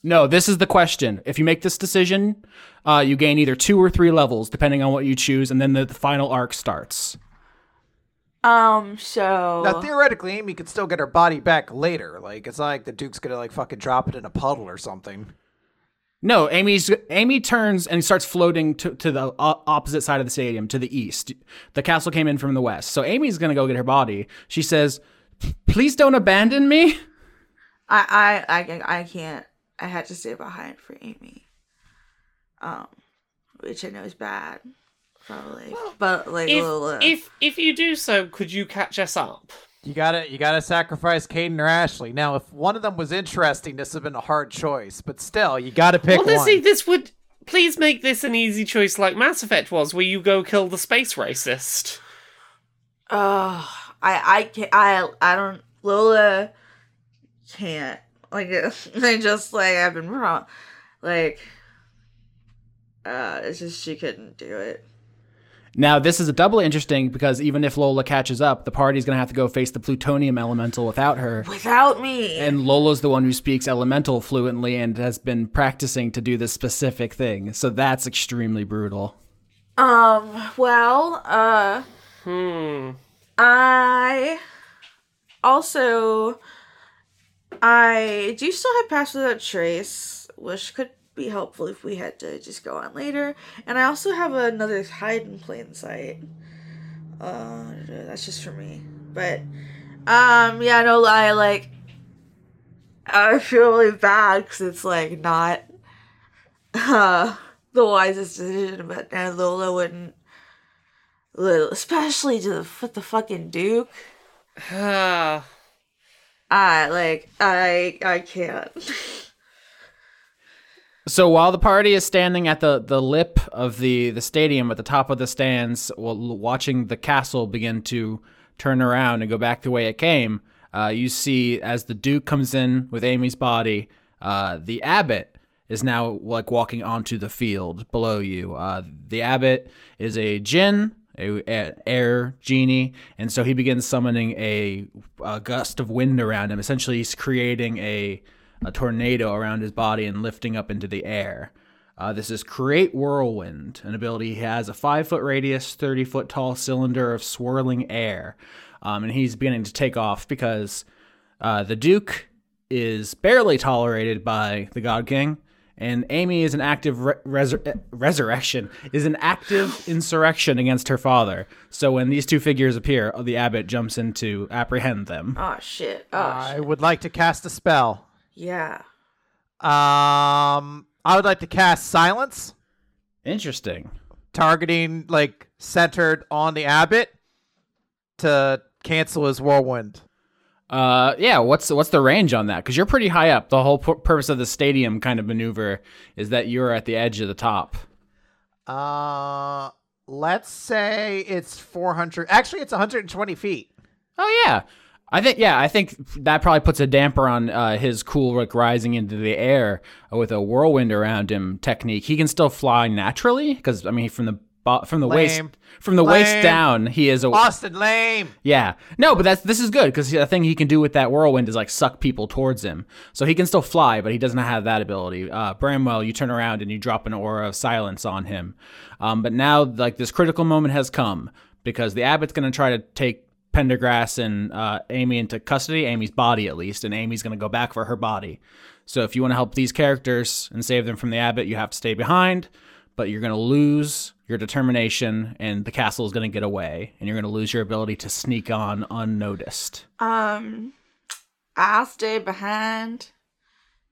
No, this is the question. If you make this decision, uh, you gain either two or three levels, depending on what you choose, and then the, the final arc starts. Um, so now theoretically Amy could still get her body back later. Like it's not like the Duke's gonna like fucking drop it in a puddle or something. No, Amy's Amy turns and starts floating to, to the o- opposite side of the stadium, to the east. The castle came in from the west, so Amy's gonna go get her body. She says, "Please don't abandon me." I, I, I, I can't. I had to stay behind for Amy. Um, which I know is bad, probably. but like, If ugh. if if you do so, could you catch us up? You gotta you gotta sacrifice Kaidan or Ashley. Now if one of them was interesting, this would have been a hard choice. But still, you gotta pick Honestly, one. this would please make this an easy choice like Mass Effect was, where you go kill the space racist. Oh, I, I can't. I, I don't. Lola can't. Like, I just like I've been wrong. Like, uh, it's just she couldn't do it. Now, this is a doubly interesting because even if Lola catches up, the party's gonna have to go face the plutonium elemental without her. Without me. And Lola's the one who speaks elemental fluently and has been practicing to do this specific thing. So that's extremely brutal. um. Well. Uh. Hmm. I also I do still have Pass Without Trace, which could be helpful if we had to just go on later. And I also have another hide in plain sight. Uh, that's just for me. But um, yeah, no lie, like I feel really bad because it's like not uh the wisest decision, but uh, Lola wouldn't little, especially to the with the fucking Duke. Ah. I like I I can't. So while the party is standing at the, the lip of the, the stadium at the top of the stands, while watching the castle begin to turn around and go back the way it came, uh, you see as the Duke comes in with Amy's body, uh, the abbot is now like walking onto the field below you. Uh, the abbot is a jinn, a, a air genie, and so he begins summoning a, a gust of wind around him. Essentially, he's creating a a tornado around his body and lifting up into the air. Uh, this is Create Whirlwind, an ability he has a five foot radius, 30 foot tall cylinder of swirling air. Um, and he's beginning to take off because uh, the Duke is barely tolerated by the God King, and Amy is an active re- resur- eh, resurrection, is an active insurrection against her father. So when these two figures appear, the abbot jumps in to apprehend them. Oh shit. Oh I shit. would like to cast a spell. Yeah. Um, I would like to cast silence. Interesting. targeting like centered on the abbot to cancel his whirlwind. Uh, yeah. What's what's the range on that? Because you're pretty high up. The whole pu- purpose of the stadium kind of maneuver is that you're at the edge of the top. Uh, let's say it's 400. Actually, it's 120 feet. Oh yeah. I think yeah, I think that probably puts a damper on uh, his cool like rising into the air with a whirlwind around him technique. He can still fly naturally because I mean from the from the waist from the waist down he is a Austin lame. yeah no but that's this is good because the thing he can do with that whirlwind is like suck people towards him so he can still fly but he doesn't have that ability. Uh, Bramwell, you turn around and you drop an aura of silence on him, um, but now like this critical moment has come because the abbot's going to try to take Pendergrass and uh, Amy into custody, Amy's body at least, and Amy's going to go back for her body. So if you want to help these characters and save them from the abbot, you have to stay behind, but you're going to lose your determination, and the castle is going to get away, and you're going to lose your ability to sneak on unnoticed. Um, I'll stay behind.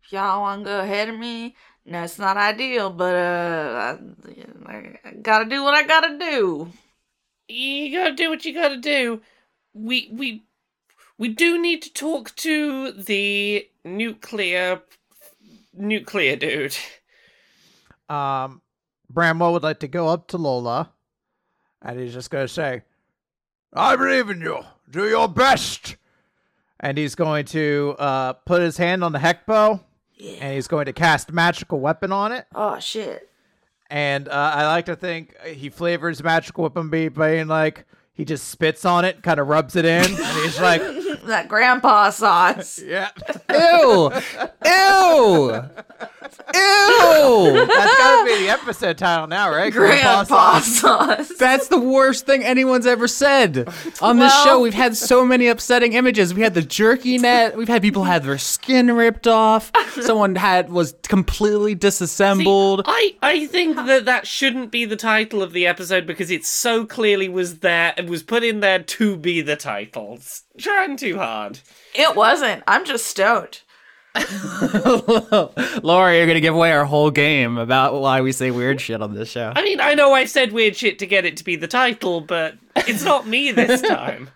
If y'all want to go ahead of me, no, it's not ideal, but uh, I, I gotta do what I gotta do. You gotta do what you gotta do. We we we do need to talk to the nuclear nuclear dude. Um, Bramwell would like to go up to Lola, and he's just going to say, I believe in you. Do your best. and he's going to uh, put his hand on the heck bow, and he's going to cast magical weapon on it. Oh shit! And uh, I like to think he flavors magical weapon by being like he just spits on it, kind of rubs it in, and he's like, That grandpa sauce. "Yeah, Ew! Ew! Ew! that's gotta be the episode title now, right?" Grandpa sauce. sauce. That's the worst thing anyone's ever said. On this Well- show, we've had so many upsetting images. We had the jerky net. We've had people have their skin ripped off. Someone had was completely See, disassembled. I I think that that shouldn't be the title of the episode because it so clearly was there. It was put in there to be the title. It's trying too hard. It wasn't. I'm just stoked. Laura, you're gonna give away our whole game about why we say weird shit on this show. I mean, I know I said weird shit to get it to be the title, but it's not me this time.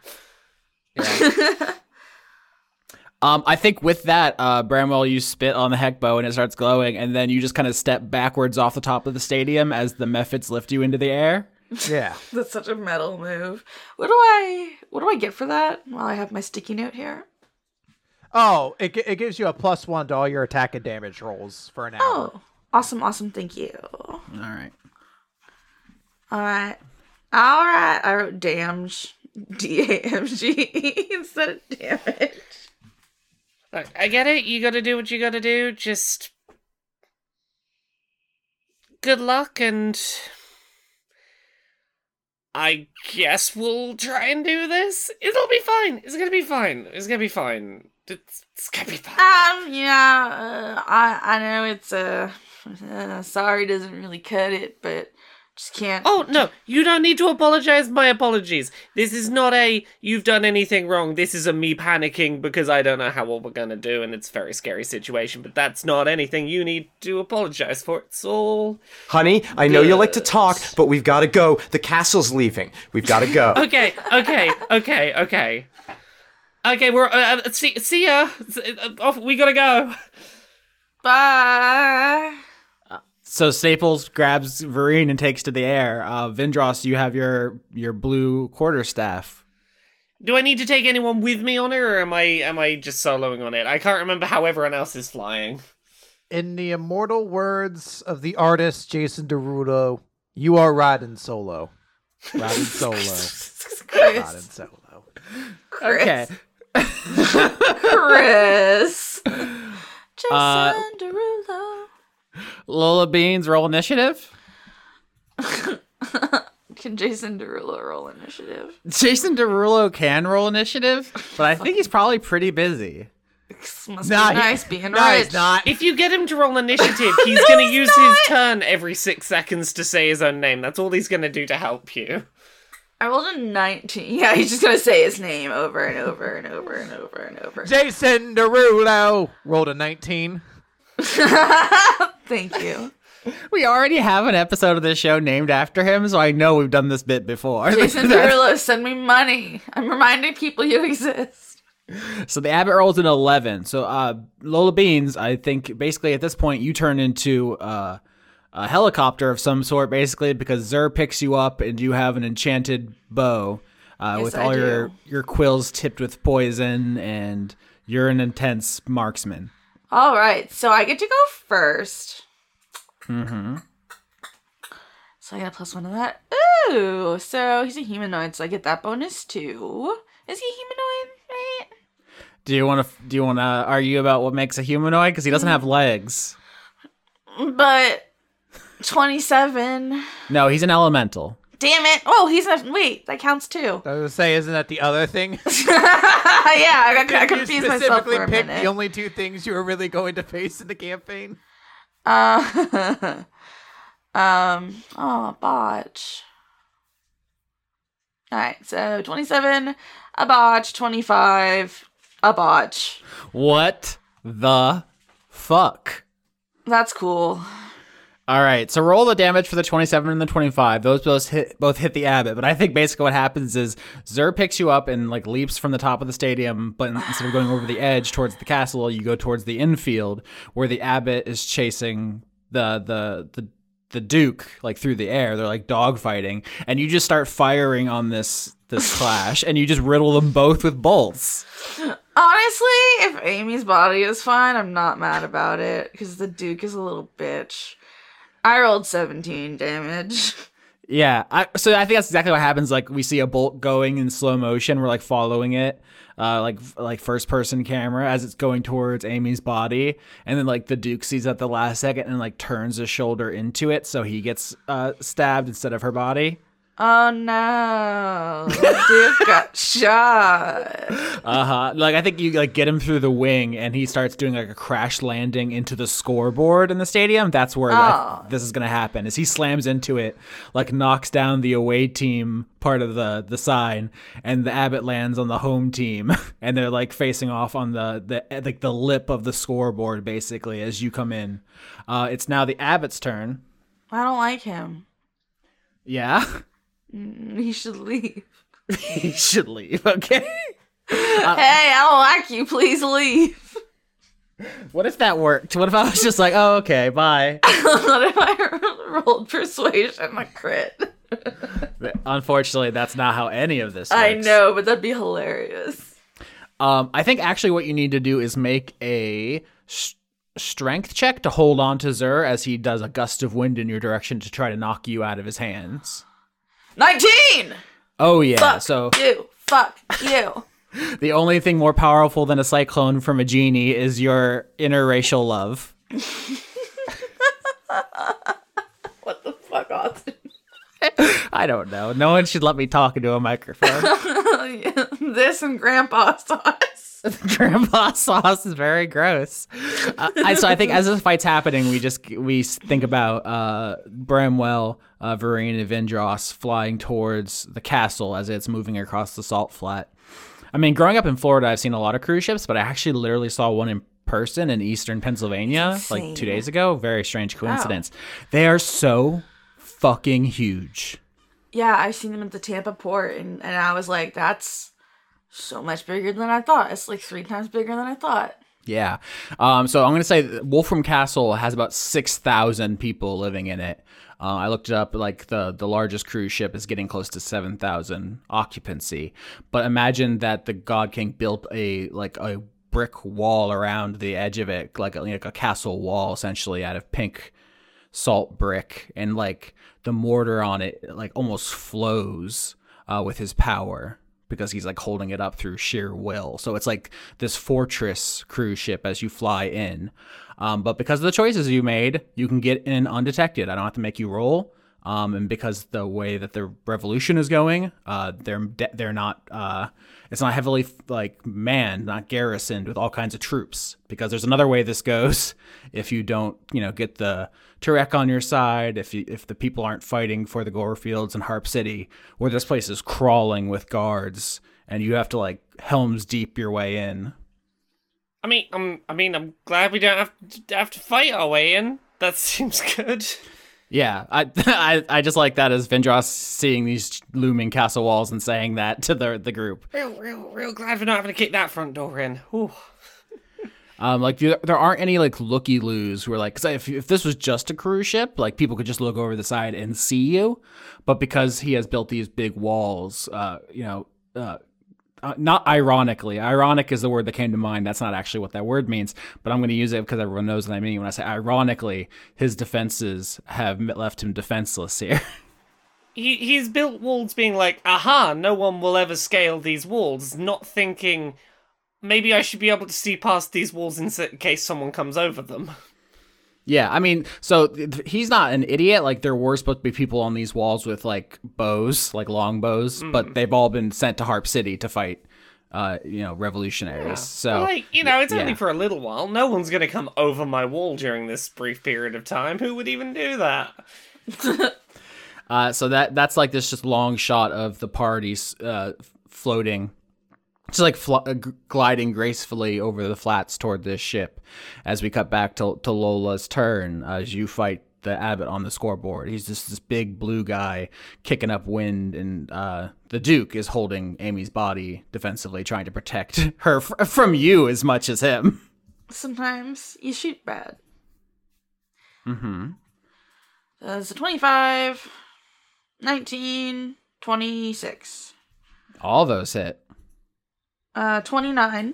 Um, I think with that, uh, Bramwell, you spit on the heck bow and it starts glowing, and then you just kind of step backwards off the top of the stadium as the Mephits lift you into the air. Yeah. That's such a metal move. What do I? What do I get for that? While I have my sticky note here. Oh, it it gives you a plus one to all your attack and damage rolls for an hour. Oh, awesome, awesome. Thank you. All right. All right, all right. I wrote damage, D A M G instead of damage. Look, I get it. You gotta do what you gotta do. Just good luck, and I guess we'll try and do this. It'll be fine. It's gonna be fine. It's gonna be fine. It's, it's gonna be fine. Um, yeah. Uh, I I know it's uh, uh, sorry doesn't really cut it, but just can't. Oh no, you don't need to apologize. My apologies. This is not a you've done anything wrong. This is a me panicking because I don't know how what we're gonna do, and it's a very scary situation. But that's not anything you need to apologize for. It's all Honey, I know you like to talk, but we've got to go. The castle's leaving. We've got to go. okay. Okay. Okay. Okay. Okay. We're uh, uh, see see ya. Uh, Off we gotta go. Bye. So Staples grabs Vereen and takes to the air. Uh, Vindros, you have your your blue quarterstaff. Do I need to take anyone with me on it, or am I am I just soloing on it? I can't remember how everyone else is flying. In the immortal words of the artist Jason Derulo, you are riding solo. Riding solo. riding Chris. solo. Okay. Chris. Jason Uh, Derulo. Lola Beans, roll initiative. Can Jason Derulo roll initiative? Jason Derulo can roll initiative, but I think he's probably pretty busy. Must Nah, be he- nice being No, rich. not. If you get him to roll initiative, he's gonna use his turn every six seconds to say his own name. That's all he's gonna do to help you. I rolled a 19. Yeah, he's just gonna say his name over and over and over and over and over. Jason Derulo rolled a 19. Thank you. We already have an episode of this show named after him, so I know we've done this bit before. Jason Derulo, send me money. I'm reminding people you exist. So the Abbott rolls an 11. So uh, Lola Beans, I think basically at this point you turn into uh, a helicopter of some sort, basically because Zer picks you up and you have an enchanted bow uh, Yes, with all your your quills tipped with poison, and you're an intense marksman. All right, so I get to go first. Mm-hmm. So I got a plus one to that. Ooh, so he's a humanoid, so I get that bonus too. Is he humanoid? Right? Do you want to do you want to argue about what makes a humanoid? Because he doesn't have legs. But twenty-seven. No, he's an elemental. Damn it! Oh, he's not. Wait, that counts too. I was gonna say, isn't that the other thing? yeah, I, got, I confused myself specifically for a picked minute. the only two things you were really going to face in the campaign. Uh, um, oh, botch. Alright, so 27, a botch, 25, a botch. What the fuck? That's cool. All right, so roll the damage for the 27 and the 25. Those both hit both hit the abbot, but I think basically what happens is Zer picks you up and like leaps from the top of the stadium, but instead of going over the edge towards the castle, you go towards the infield where the abbot is chasing the the the the duke like through the air. They're like dogfighting, and you just start firing on this this clash, and you just riddle them both with bolts. Honestly, if Amy's body is fine, I'm not mad about it because the Duke is a little bitch. I rolled 17 damage. Yeah, I, so I think that's exactly what happens. Like we see a bolt going in slow motion. We're like following it, uh, like like first person camera as it's going towards Amy's body, and then like the Duke sees at the last second and like turns his shoulder into it, so he gets uh, stabbed instead of her body. Oh no. The Duke got shot. Uh huh. Like I think you like get him through the wing, and he starts doing like a crash landing into the scoreboard in the stadium. That's where Oh. this is gonna happen. As he slams into it, like knocks down the away team part of the the sign, and the Abbott lands on the home team, and they're like facing off on the the like the lip of the scoreboard basically as you come in. Uh, it's now the Abbott's turn. I don't like him. Yeah, He should leave. he should leave. Okay. hey, I don't like you. Please leave. What if that worked? What if I was just like, oh okay, bye. what if I rolled persuasion a crit? Unfortunately, that's not how any of this. I know, but that'd be hilarious. Um, I think actually what you need to do is make a s- strength check to hold on to Zur as he does a gust of wind in your direction to try to knock you out of his hands. 19! Oh yeah, Fuck so you. Fuck you. the only thing more powerful than a cyclone from a genie is your interracial love. What the fuck, Austin? I don't know. No one should let me talk into a microphone. this and Grandpa sauce. Grandpa sauce is very gross. Uh, I, so I think as this fight's happening, we just we think about uh, Bramwell, uh, Verena, Vindros flying towards the castle as it's moving across the salt flat. I mean, growing up in Florida, I've seen a lot of cruise ships, but I actually literally saw one in person in eastern Pennsylvania like two days ago. Very strange coincidence. They are so fucking huge. Yeah, I've seen them at the Tampa port, and, and I was like, that's so much bigger than I thought. It's like three times bigger than I thought. Yeah. Um, so I'm going to say Wolfram Castle has about 6,000 people living in it. Uh, I looked it up. Like the, the largest cruise ship is getting close to 7,000 occupancy. But imagine that the God King built a like a brick wall around the edge of it, like a, like a castle wall, essentially out of pink salt brick, and like the mortar on it, like almost flows uh, with his power because he's like holding it up through sheer will. So it's like this fortress cruise ship as you fly in. Um, but because of the choices you made, you can get in undetected. I don't have to make you roll. Um, and because the way that the revolution is going, uh, they're they're not uh, it's not heavily like manned, not garrisoned with all kinds of troops. Because there's another way this goes. If you don't, you know, get the Turek on your side, if you, if the people aren't fighting for the Gorefields and Harp City, where this place is crawling with guards, and you have to like helms deep your way in. I mean, I'm. I mean, I'm glad we don't have to, have to fight our way in. That seems good. Yeah, I, I I just like that as Vindros seeing these looming castle walls and saying that to the the group. Real, real, real glad we're not having to kick that front door in. Whew. Um, like there aren't any like looky loos who are like, cause if if this was just a cruise ship, like people could just look over the side and see you, but because he has built these big walls, uh, you know, uh, uh, not ironically, ironic is the word that came to mind. That's not actually what that word means, but I'm going to use it because everyone knows what I mean when I say ironically. His defenses have left him defenseless here. He he's built walls being like, aha, no one will ever scale these walls, not thinking maybe I should be able to see past these walls in case someone comes over them. Yeah, I mean, so th- he's not an idiot. Like there were supposed to be people on these walls with like bows, like long bows, but they've all been sent to Harp City to fight, uh, you know, revolutionaries. So like, you know, it's only for a little while. No one's gonna come over my wall during this brief period of time. Who would even do that? Uh, so that that's like this just long shot of the parties uh, floating, just like fl- uh, gliding gracefully over the flats toward this ship. As we cut back to to Lola's turn, as you fight the abbot on the scoreboard. He's just this big blue guy kicking up wind, and uh, the Duke is holding Amy's body defensively, trying to protect her f- from you as much as him. Sometimes you shoot bad. Mm-hmm. That's a 25, 19, 26, All those hit. Uh, 29.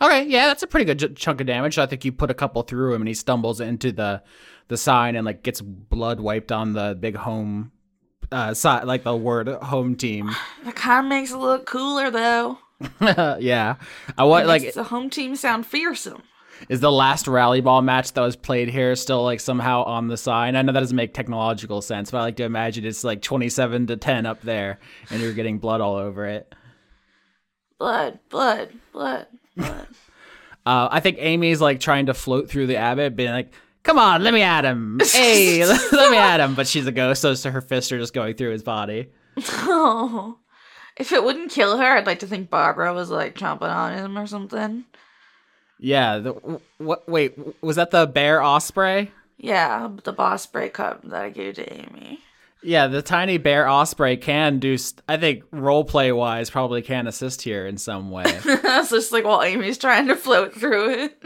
Okay, yeah, that's a pretty good j- chunk of damage. I think you put a couple through him, and he stumbles into the the sign and like gets blood wiped on the big home uh side, like the word home team. That kind of makes it look cooler, though. yeah, I want like the home team sound fearsome. is the last rally ball match that was played here still like somehow on the sign? I know that doesn't make technological sense, but I like to imagine it's like twenty seven to ten up there, and you're getting blood all over it. Blood, blood, blood, blood. Uh, I think Amy's like trying to float through the abbot, being like, "Come on, let me at him. Hey, let me at him." But she's a ghost, so her fists are just going through his body. oh. If it wouldn't kill her, I'd like to think Barbara was like chomping on him or something. Yeah. The, what? Wait, was that the bear osprey? Yeah, the boss cup that I gave to Amy. Yeah, the tiny bear osprey can do. St- I think role play wise, probably can assist here in some way. It's just like while Amy's trying to float through it.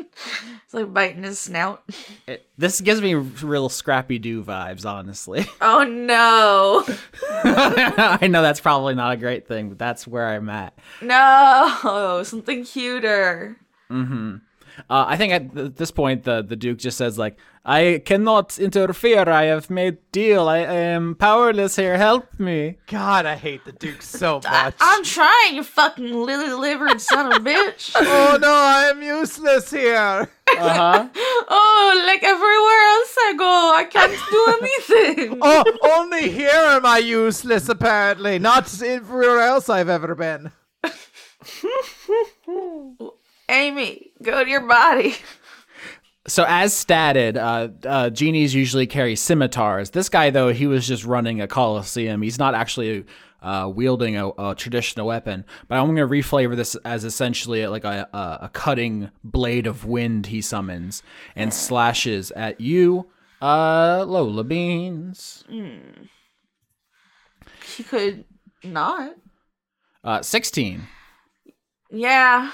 It's like biting his snout. It- this gives me real Scrappy Doo vibes, honestly. Oh no. I know that's probably not a great thing, but that's where I'm at. No. Something cuter. Mm-hmm. Uh, I think at th- this point, the the Duke just says like, "I cannot interfere. I have made deal. I am powerless here. Help me." God, I hate the Duke so I- much. I'm trying, you fucking lily livered son of a bitch. oh no, I am useless here. Uh huh. Oh, like everywhere else I go, I can't do anything. Oh, only here am I useless, apparently. Not everywhere else I've ever been. Amy, go to your body. So as statted, uh, uh, genies usually carry scimitars. This guy, though, he was just running a coliseum. He's not actually uh, wielding a, a traditional weapon. But I'm going to reflavor this as essentially like a, a, cutting blade of wind he summons and slashes at you, uh, Lola Beans. He could not. Uh, 16. Yeah.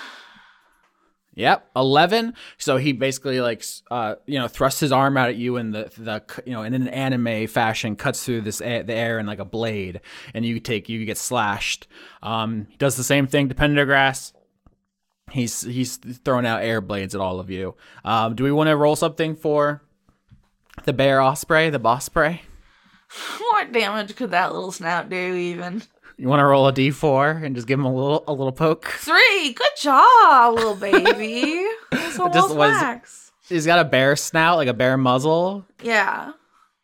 Yep, eleven. So he basically like uh you know thrusts his arm out at you in the the you know in an anime fashion cuts through this air, the air in like a blade and you take you get slashed. Um, does the same thing to Pendergrass. He's he's throwing out air blades at all of you. Um, do we want to roll something for the bear osprey, the boss spray? What damage could that little snout do, even? You want to roll a d4 and just give him a little a little poke? Three. Good job, little baby. That's almost was- He's got a bear snout, like a bear muzzle. Yeah.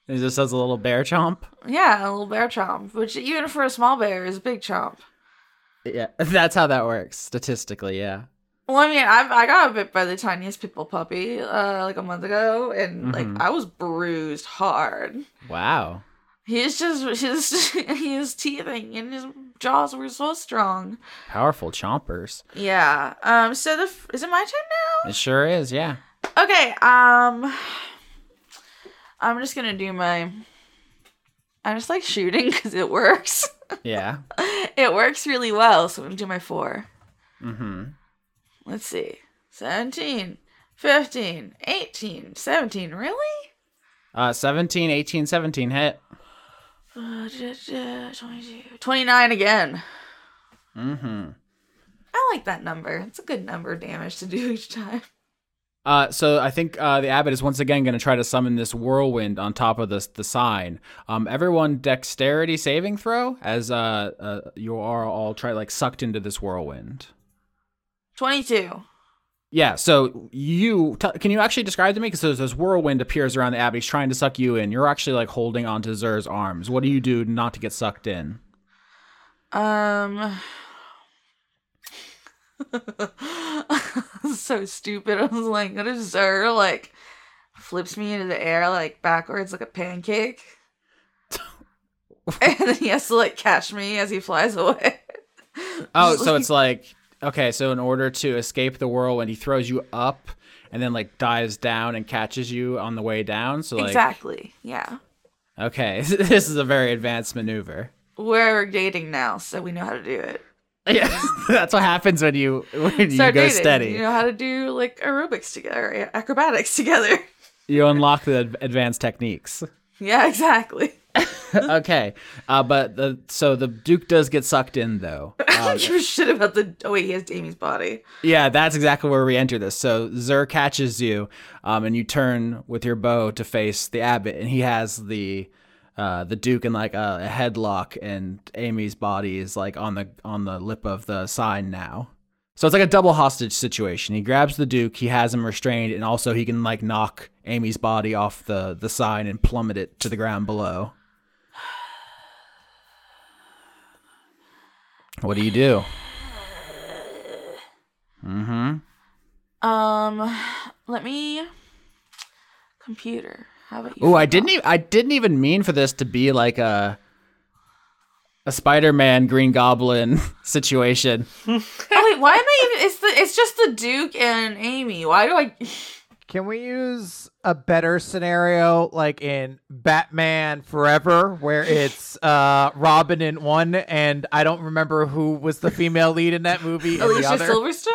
He just does a little bear chomp. Yeah, a little bear chomp, which even for a small bear is a big chomp. Yeah, that's how that works statistically. Yeah. Well, I mean, I I got bit by the tiniest pitbull puppy uh, like a month ago, and like I was bruised hard. Wow. He's just his his teething and his jaws were so strong. Powerful chompers. Yeah. Um. So the f- is it my turn now? It sure is. Yeah. Okay. Um. I'm just gonna do my. I just like shooting because it works. Yeah. it works really well, so I'm gonna do my four. Mm-hmm. Let's see. 17, 15, 18, 17. Really? Uh, 17, 18, 17 hit. Uh, da- da- 22, 29 again. Mm-hmm. I like that number. It's a good number of damage to do each time. Uh, so I think uh, the abbot is once again going to try to summon this whirlwind on top of this the sign. Um, everyone, dexterity saving throw as uh, uh you are all try like sucked into this whirlwind. 22. Yeah. So you t- can you actually describe to me because this whirlwind appears around the abbot. He's trying to suck you in. You're actually like holding onto Zer's arms. What do you do not to get sucked in? Um. so stupid. I was like, what if Zer like flips me into the air like backwards like a pancake? and then he has to like catch me as he flies away. Oh, so like- it's like okay. So in order to escape the whirlwind, he throws you up and then like dives down and catches you on the way down. So like exactly. Yeah. okay, this is a very advanced maneuver. We're dating now, so we know how to do it. Yeah, that's what happens when you when you go dating. steady. You know how to do like aerobics together, acrobatics together. You unlock the advanced techniques. yeah, exactly. okay, uh, but the so the Duke does get sucked in though. I Uh, don't give a shit about the. Oh wait, he has Amy's body. yeah, that's exactly where we enter this. So Zer catches you, um, and you turn with your bow to face the abbot, and he has the uh, the Duke in like a, a headlock, and Amy's body is like on the on the lip of the sign now. So it's like a double hostage situation. He grabs the Duke, he has him restrained, and also he can like knock Amy's body off the the sign and plummet it to the ground below. What do you do? Mm-hmm. Um, let me. Computer. How about you? Oh, I didn't even I didn't even mean for this to be like a a Spider-Man Green Goblin situation. Oh wait, why am I even? It's the. It's just the Duke and Amy. Why do I? Can we use a better scenario like in Batman Forever where it's uh Robin in one and I don't remember who was the female lead in that movie in the Alicia other? Silverstone?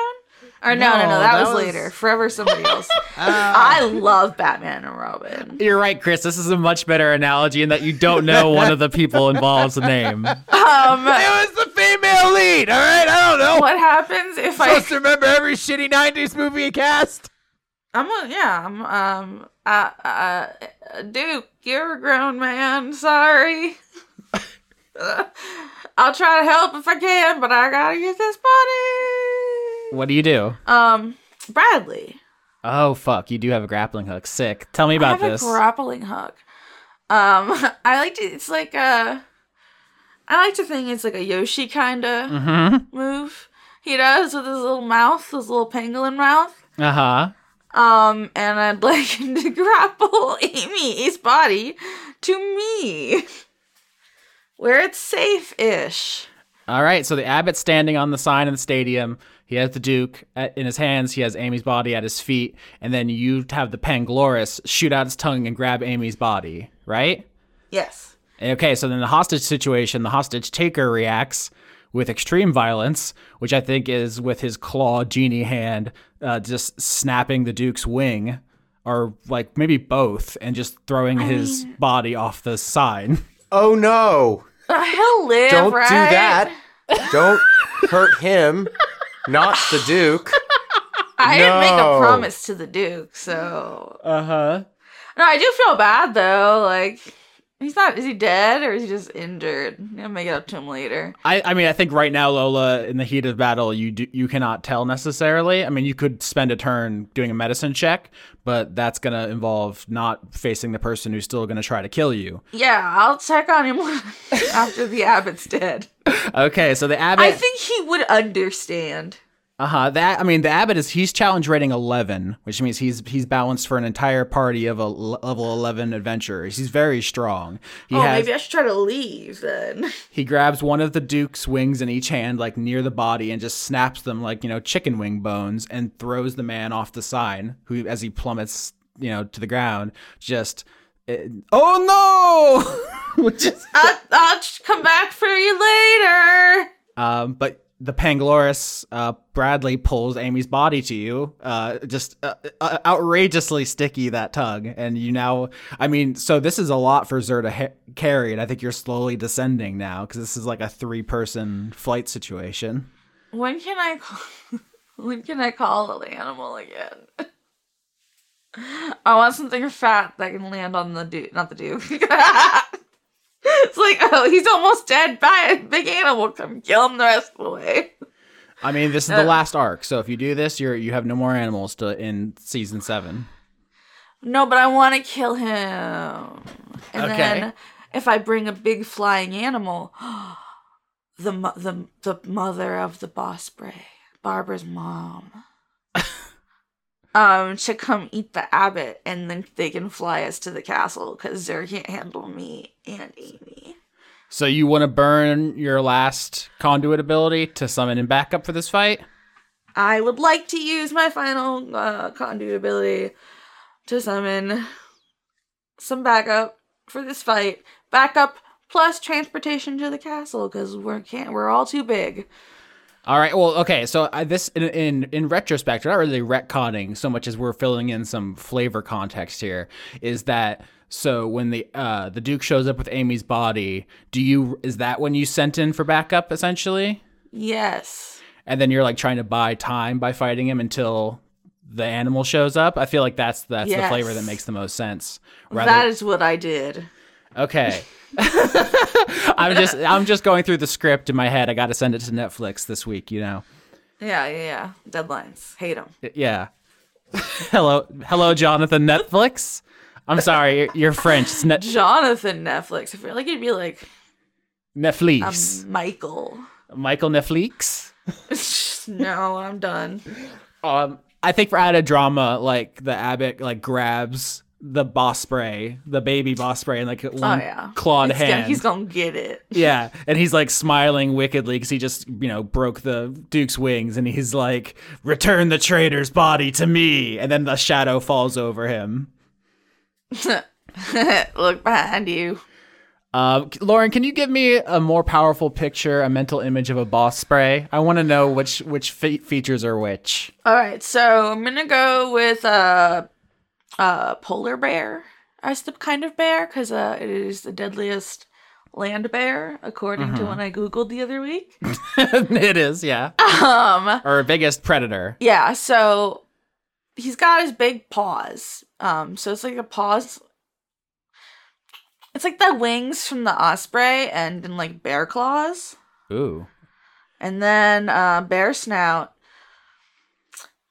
Or no, no, no, No, that, that was, was- later. Forever somebody else. I love Batman and Robin. You're right, Chris. This is a much better analogy in that you don't know one of the people involved's name. Um, It was the female lead, all right? I don't know. what happens if I? Supposed to remember every shitty 90s movie cast? I'm a, yeah. I'm um. Uh, uh, Duke, you're a grown man. Sorry. I'll try to help if I can, but I gotta use this body. What do you do? Um, Bradley. Oh fuck, you do have a grappling hook. Sick. Tell me I about have this. a grappling hook. Um, I like to. It's like a. I like to think it's like a Yoshi kind of mm-hmm. move. He does with his little mouth, his little pangolin mouth. Uh-huh. Um, and I'd like him to grapple Amy's body to me, where it's safe-ish. All right, so the abbot's standing on the sign in the stadium. He has the Duke at, in his hands. He has Amy's body at his feet, and then you have the Pangloris shoot out his tongue and grab Amy's body, right? Yes. Okay, so then the hostage situation, the hostage taker reacts with extreme violence, which I think is with his claw genie hand uh, just snapping the Duke's wing, or like maybe both, and just throwing his body off the sign. Oh no! Uh, he'll live, Don't right? do that. Don't hurt him. Not the Duke. I didn't make a promise to the Duke, so Uh huh. no. I do feel bad though. Like he's not. Is he dead or is he just injured? I'll make it up to him later. I, I mean, I think right now, Lola, in the heat of battle, you do, you cannot tell necessarily. I mean, you could spend a turn doing a medicine check, but that's gonna involve not facing the person who's still gonna try to kill you. Yeah, I'll check on him after the abbot's dead. Okay, so the abbot. I think he would understand. Uh huh. That I mean, the abbot is he's challenge rating eleven, which means he's he's balanced for an entire party of a level eleven adventurers. He's very strong. He oh, has maybe I should try to leave then. he grabs one of the duke's wings in each hand, like near the body, and just snaps them like you know chicken wing bones, and throws the man off the sign. Who, as he plummets, you know, to the ground, just it- oh no! Which is I'll, come back for you later. Um, but the Pangloris, uh, Bradley pulls Amy's body to you. Uh, just uh, uh, outrageously sticky that tug, and you now. I mean, so this is a lot for Zer to carry, and I think you're slowly descending now because this is like a three-person flight situation. When can I call, when can I call the animal again? I want something fat that can land on the dude, not the dude. it's like, oh, he's almost dead. Bye, big animal, come kill him the rest of the way. I mean, this is the uh, last arc, so if you do this, you're you have no more animals to in season seven. No, but I want to kill him. And Okay. then if I bring a big flying animal, the the the mother of the boss spray, Barbara's mom, um, to come eat the abbot, and then they can fly us to the castle because Zer can't handle me and Amy. So you want to burn your last conduit ability to summon in backup for this fight? I would like to use my final uh, conduit ability to summon some backup for this fight. Backup plus transportation to the castle because we're can't we're all too big. All right. Well, okay. So I, this, in, in in retrospect, we're not really retconning so much as we're filling in some flavor context here. Is that so? When the uh the Duke shows up with Amy's body, do you is that when you sent in for backup essentially? Yes. And then you're like trying to buy time by fighting him until the animal shows up. I feel like that's that's the flavor that makes the most sense. That is what I did. Okay. I'm just I'm just going through the script in my head. I got to send it to Netflix this week, you know. Yeah, yeah, yeah. Deadlines. Hate them. Yeah. hello, hello, Jonathan Netflix. I'm sorry, you're, you're French. It's Net- Jonathan Netflix. I feel like it'd be like Netflix. um, Michael. Michael Netflix. no, I'm done. Um, I think for added drama, like the abbot like grabs the boss spray, the baby boss spray, and like Oh yeah. clawed It's hand. he's gonna get it. Yeah, and he's like smiling wickedly because he just, you know, broke the Duke's wings, and he's like, "Return the traitor's body to me," and then the shadow falls over him. Look behind you. Um, Lauren, can you give me a more powerful picture, a mental image of a boss spray? I want to know which which fe- features are which. All right, so I'm gonna go with uh, uh, polar bear as the kind of bear because uh, it is the deadliest land bear according to when I googled the other week. it is, yeah, Um, or biggest predator. yeah, so he's got his big paws. Um, so it's like a paws. It's like the wings from the osprey and in like bear claws. Ooh, and then uh, bear snout.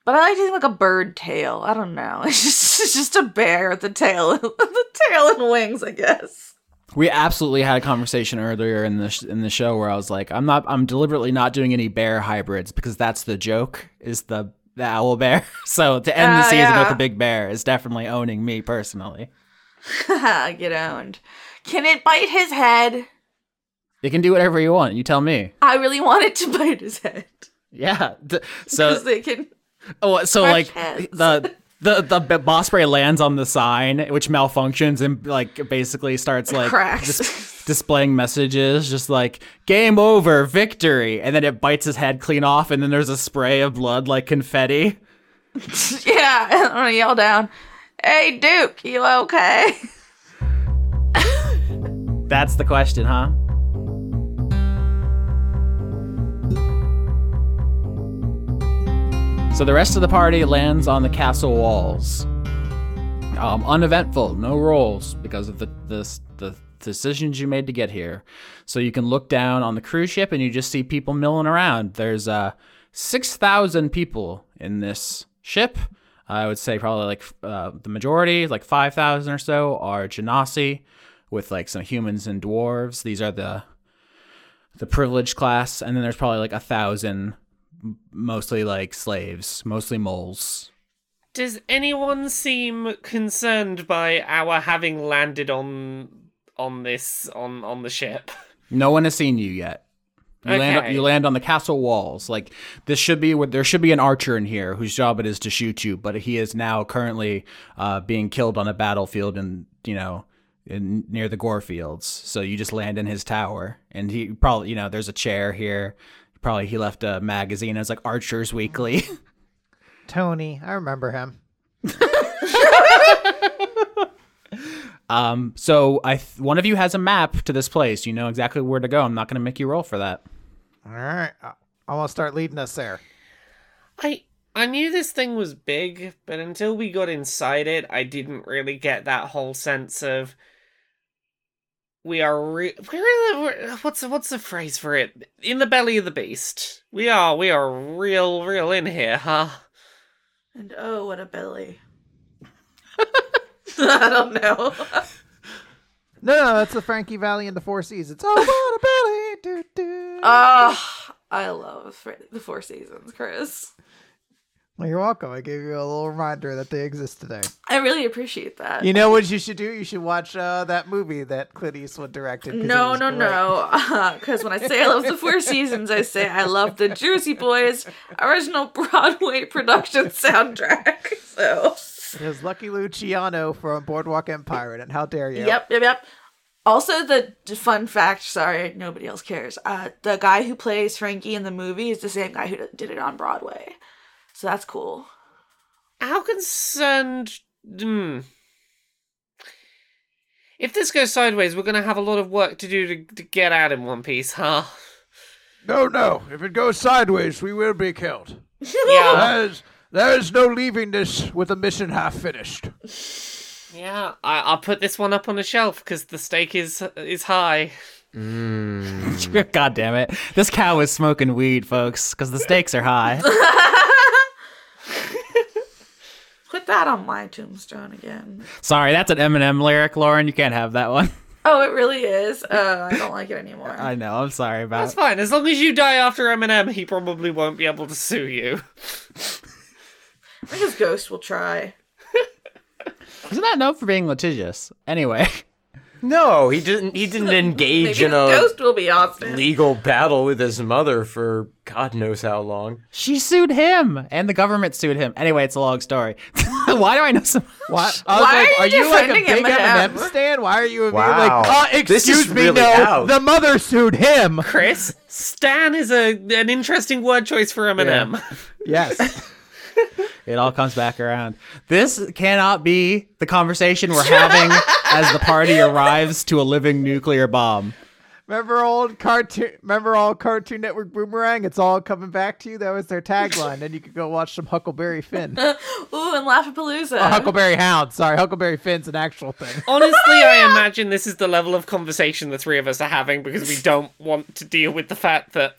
But I like to think like a bird tail. I don't know. It's just it's just a bear with the tail, the tail and wings, I guess. we absolutely had a conversation earlier in the sh- in the show where I was like, I'm not, I'm deliberately not doing any bear hybrids because that's the joke is the the owl bear. so to end the Ah, season yeah. with a big bear is definitely owning me personally. Get owned. Can it bite his head? It can do whatever you want. You tell me. I really want it to bite his head Yeah. So they can. Oh, so Fresh like heads. the the the boss spray lands on the sign, which malfunctions and like basically starts like dis- displaying messages, just like "game over, victory," and then it bites his head clean off, and then there's a spray of blood like confetti. yeah, I'm gonna yell down. Hey Duke, you okay? That's the question, huh? So the rest of the party lands on the castle walls. Um, uneventful, no rolls because of the, the the decisions you made to get here. So you can look down on the cruise ship and you just see people milling around. There's uh six thousand people in this ship. I would say probably like uh, the majority, like five thousand or so, are Genasi, with like some humans and dwarves. These are the the privileged class, and then there's probably like a thousand, mostly like slaves, mostly moles. Does anyone seem concerned by our having landed on on this on on the ship? No one has seen you yet. You land Okay. you land on the castle walls. Like this should be what there should be an archer in here whose job it is to shoot you, but he is now currently uh, being killed on a battlefield and you know in, near the gore fields. So you just land in his tower, and he probably you know there's a chair here. Probably he left a magazine as like Archers Weekly. Tony, I remember him. um, so I th- one of you has a map to this place. You know exactly where to go. I'm not going to make you roll for that. All right, I- I'm gonna start leading us there. I I knew this thing was big, but until we got inside it, I didn't really get that whole sense of we are re- we're, we're what's the, what's the phrase for it? In the belly of the beast. We are we are real real in here, huh? And oh, what a belly. I don't know. No, no, that's the Frankie Valli and the Four Seasons. Oh, what a belly! Do, do. Ah, I love Fr- the Four Seasons, Chris. Well, you're welcome. I gave you a little reminder that they exist today. I really appreciate that. You know what you should do? You should watch uh, that movie that Clint Eastwood directed. No, no, great. no. Because when I say I love the Four Seasons, I say I love the Jersey Boys original Broadway production soundtrack. So, There's Lucky Luciano from Boardwalk Empire it. How dare you? yep, yep, yep. Also, the fun fact sorry, nobody else cares. Uh, the guy who plays Frankie in the movie is the same guy who did it on Broadway. So that's cool. How concerned hmm. If this goes sideways, we're gonna have a lot of work to do to, to get out in one piece, huh? No, no. If it goes sideways, we will be killed. Yeah. There is, there is no leaving this with a mission half finished. Yeah, I, I'll put this one up on the shelf because the stake is is high. God damn it! This cow is smoking weed, folks, because the stakes are high. Put that on my tombstone again. Sorry, that's an Eminem lyric, Lauren. You can't have that one. Oh, it really is. Uh, I don't like it anymore. I know. I'm sorry about. That's fine. As long as you die after Eminem, he probably won't be able to sue you. I think his ghost will try. Isn't that known for being litigious? Anyway, No, he didn't. He didn't engage Maybe his in a ghost will be Austin. legal battle with his mother for God knows how long. she sued him, and the government sued him. Anyway, it's a long story. Why do I know so? What? I was Why like, are are you you like a defending big Eminem? Eminem stan? Why are you being Wow. like, uh, This excuse me, really no, out. the mother sued him. Chris, Stan is a an interesting word choice for Eminem. Yes. It all comes back around. This cannot be the conversation we're having as the party arrives to a living nuclear bomb. Remember old cartoon? Remember all Cartoon Network Boomerang? It's all coming back to you. That was their tagline. then you could go watch some Huckleberry Finn. Ooh, and Laughapalooza. Oh, Huckleberry Hound. Sorry, Huckleberry Finn's an actual thing. Honestly, I imagine this is the level of conversation the three of us are having because we don't want to deal with the fact that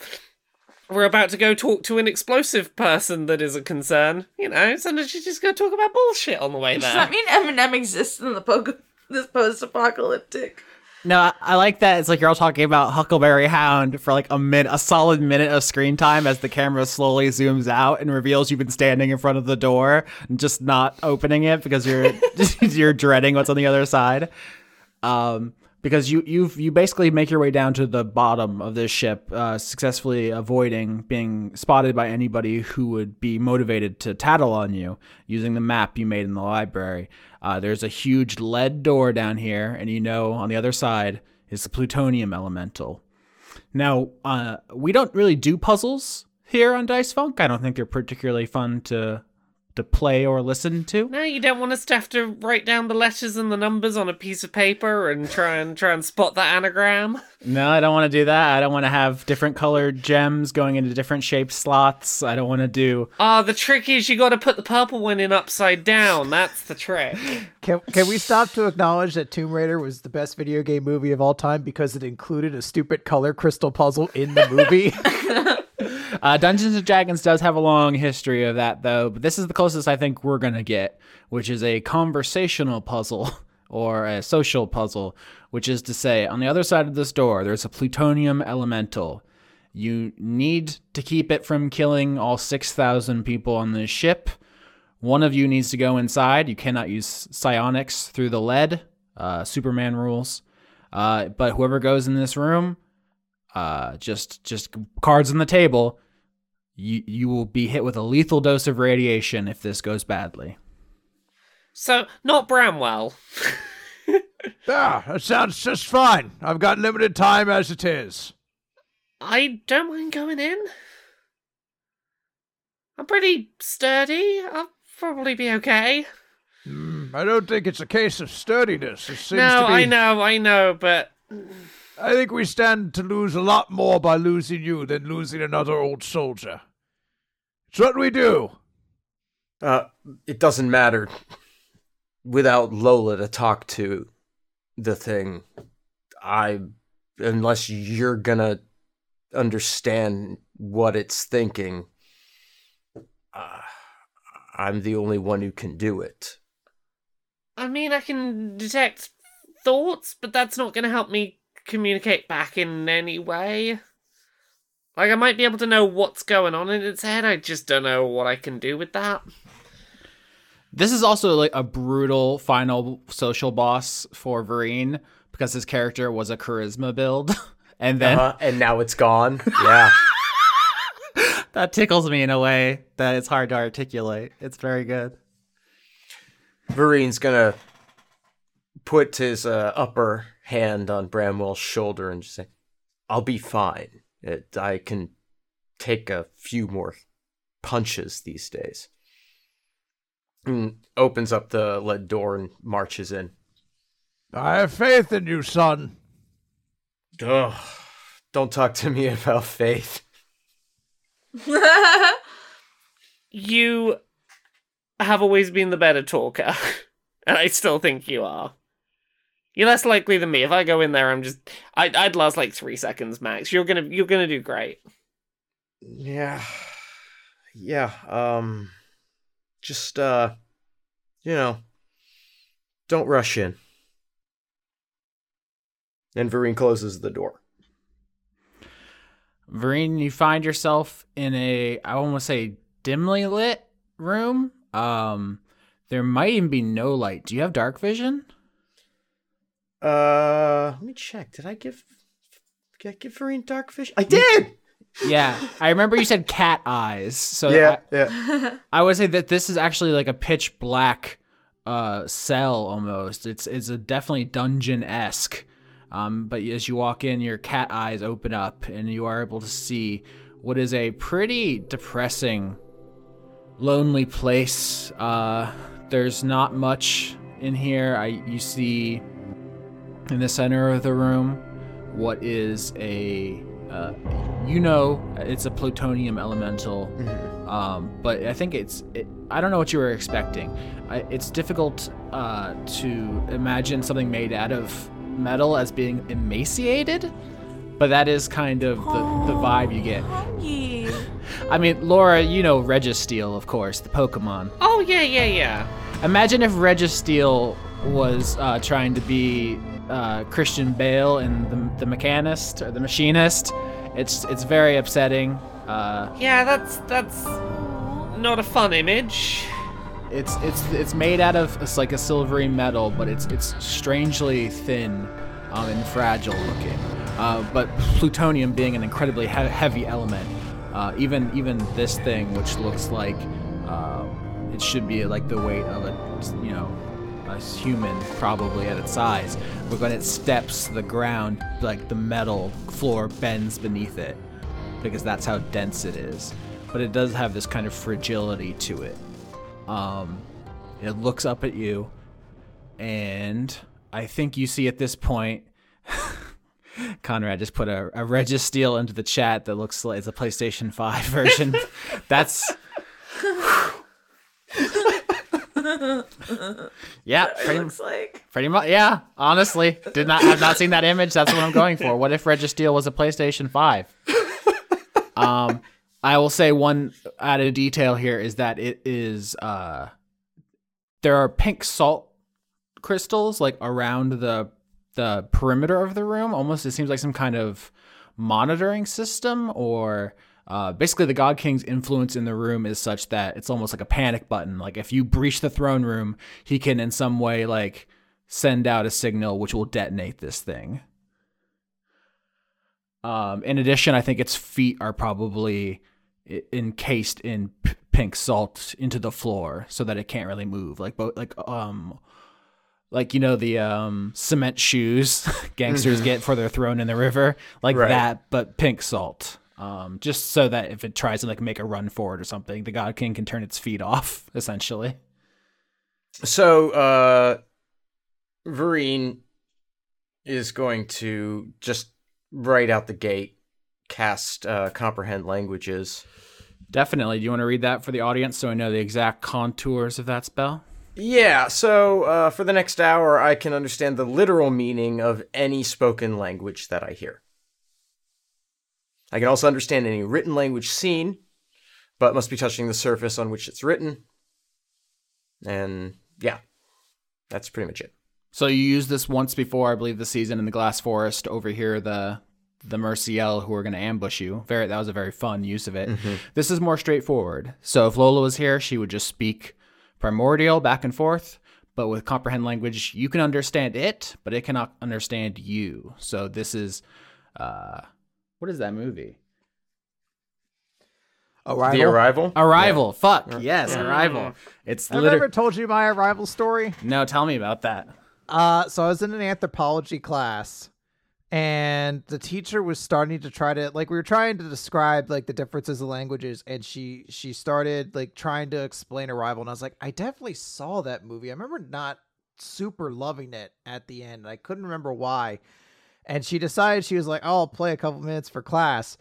we're about to go talk to an explosive person that is a concern. You know, sometimes you just go talk about bullshit on the way there. Does that mean Eminem exists in the po- this post-apocalyptic? No, I, I like that. It's like you're all talking about Huckleberry Hound for like a min, a solid minute of screen time as the camera slowly zooms out and reveals you've been standing in front of the door and just not opening it because you're you're dreading what's on the other side. Um, because you you've you basically make your way down to the bottom of this ship, uh, successfully avoiding being spotted by anybody who would be motivated to tattle on you using the map you made in the library. Uh, there's a huge lead door down here, and you know on the other side is the plutonium elemental. Now, uh, we don't really do puzzles here on Dice Funk. I don't think they're particularly fun to to play or listen to. No, you don't want us to have to write down the letters and the numbers on a piece of paper and try and try and spot that anagram. No, I don't want to do that. I don't want to have different colored gems going into different shaped slots. I don't want to do. Ah, the trick is you got to put the purple one in upside down. That's the trick. Can, can we stop to acknowledge that Tomb Raider was the best video game movie of all time because it included a stupid color crystal puzzle in the movie? Uh, Dungeons and Dragons does have a long history of that, though. But this is the closest I think we're gonna get, which is a conversational puzzle or a social puzzle, which is to say, on the other side of this door, there's a plutonium elemental. You need to keep it from killing all 6,000 people on this ship. One of you needs to go inside. You cannot use psionics through the lead. Uh, Superman rules. Uh, but whoever goes in this room uh, just just cards on the table. You you will be hit with a lethal dose of radiation if this goes badly. So, not Bramwell. Ah, that sounds just fine. I've got limited time as it is. I don't mind going in. I'm pretty sturdy. I'll probably be okay. Hmm, I don't think it's a case of sturdiness. It seems no, to be. I know, I know, but I think we stand to lose a lot more by losing you than losing another old soldier. It's what we do. Uh, it doesn't matter. Without Lola to talk to the thing, I, unless you're gonna understand what it's thinking, uh, I'm the only one who can do it. I mean, I can detect thoughts, but that's not going to help me communicate back in any way. Like, I might be able to know what's going on in its head, I just don't know what I can do with that. This is also like a brutal final social boss for Vereen because his character was a charisma build, and then Uh, and now it's gone. Yeah. that tickles me in a way that it's hard to articulate. It's very good. Vereen's gonna put his uh, upper hand on Bramwell's shoulder and just say, "I'll be fine. It, I can take a few more punches these days." And opens up the lead door and marches in. I have faith in you, son. Ugh, don't talk to me about faith. You have always been the better talker, and I still think you are. You're less likely than me. If I go in there, I'm just I, I'd last like three seconds max. You're gonna you're gonna do great. Yeah. Yeah, um just uh you know, don't rush in. And Vereen closes the door. Vereen, you find yourself in a I almost say dimly lit room. Um, there might even be no light. Do you have dark vision? Uh, let me check. Did I give did I give Vereen dark vision? I did. Yeah, I remember you said cat eyes. So yeah, I, yeah. I would say that this is actually like a pitch black uh cell almost. It's it's a definitely dungeon esque. Um, but as you walk in, your cat eyes open up, and you are able to see what is a pretty depressing, lonely place. Uh, there's not much in here. I you see in the center of the room what is a uh, you know it's a plutonium elemental um, but i think it's it, i don't know what you were expecting I, it's difficult uh, to imagine something made out of metal as being emaciated but that is kind of the, the vibe you get Hungry. i mean laura you know registeel of course the pokemon Oh yeah, yeah, yeah. Imagine if Registeel was uh, trying to be uh, Christian Bale in the, the Mechanist or the Machinist. It's it's very upsetting. Uh, Yeah, that's that's not a fun image. it's it's it's made out of it's like a silvery metal, but it's it's strangely thin um, and fragile looking. Uh, but plutonium being an incredibly he- heavy element, uh, even even this thing, which looks like uh, it should be like the weight of a you know a human probably at its size, but when it steps the ground, like the metal floor bends beneath it because that's how dense it is. But it does have this kind of fragility to it. Um, it looks up at you, and I think you see at this point. Conrad just put a, a Registeel into the chat that looks like it's a PlayStation 5 version. That's. yeah, pretty, Looks like. pretty much. Yeah, honestly, did not have not seen that image. That's what I'm going for. What if Registeel was a PlayStation 5? Um, I will say one added detail here is that it is uh, there are pink salt crystals like around the the perimeter of the room. Almost, it seems like some kind of monitoring system, or uh, basically the God King's influence in the room is such that it's almost like a panic button. Like if you breach the throne room, he can in some way like send out a signal which will detonate this thing. Um, in addition, I think its feet are probably i- encased in p- pink salt into the floor so that it can't really move. Like, bo- like, um, like you know the um cement shoes gangsters get for they're thrown in the river, like Right. that, but pink salt. Um, just so that if it tries to like make a run for it or something, the God King can turn its feet off, essentially. So, uh, Vereen is going to just right out the gate cast uh, comprehend languages. Definitely. Do you want to read that for the audience so I know the exact contours of that spell? Yeah, so uh, for the next hour, I can understand the literal meaning of any spoken language that I hear. I can also understand any written language seen, but must be touching the surface on which it's written. And yeah, that's pretty much it. So you used this once before, I believe, the season in the Glass Forest over here. The the Merciel who are going to ambush you. Very, that was a very fun use of it. This is more straightforward. So if Lola was here, she would just speak primordial back and forth. But with comprehend language, you can understand it, but it cannot understand you. So this is, uh, what is that movie? Arrival. The arrival? Arrival. Fuck yes, Arrival. It's I've literally. never told you my arrival story. No, tell me about that. Uh, so I was in an anthropology class, and the teacher was starting to try to like we were trying to describe like the differences of languages, and she she started like trying to explain Arrival, and I was like, I definitely saw that movie. I remember not super loving it at the end. and I couldn't remember why. And she decided she was like, oh, I'll play a couple minutes for class.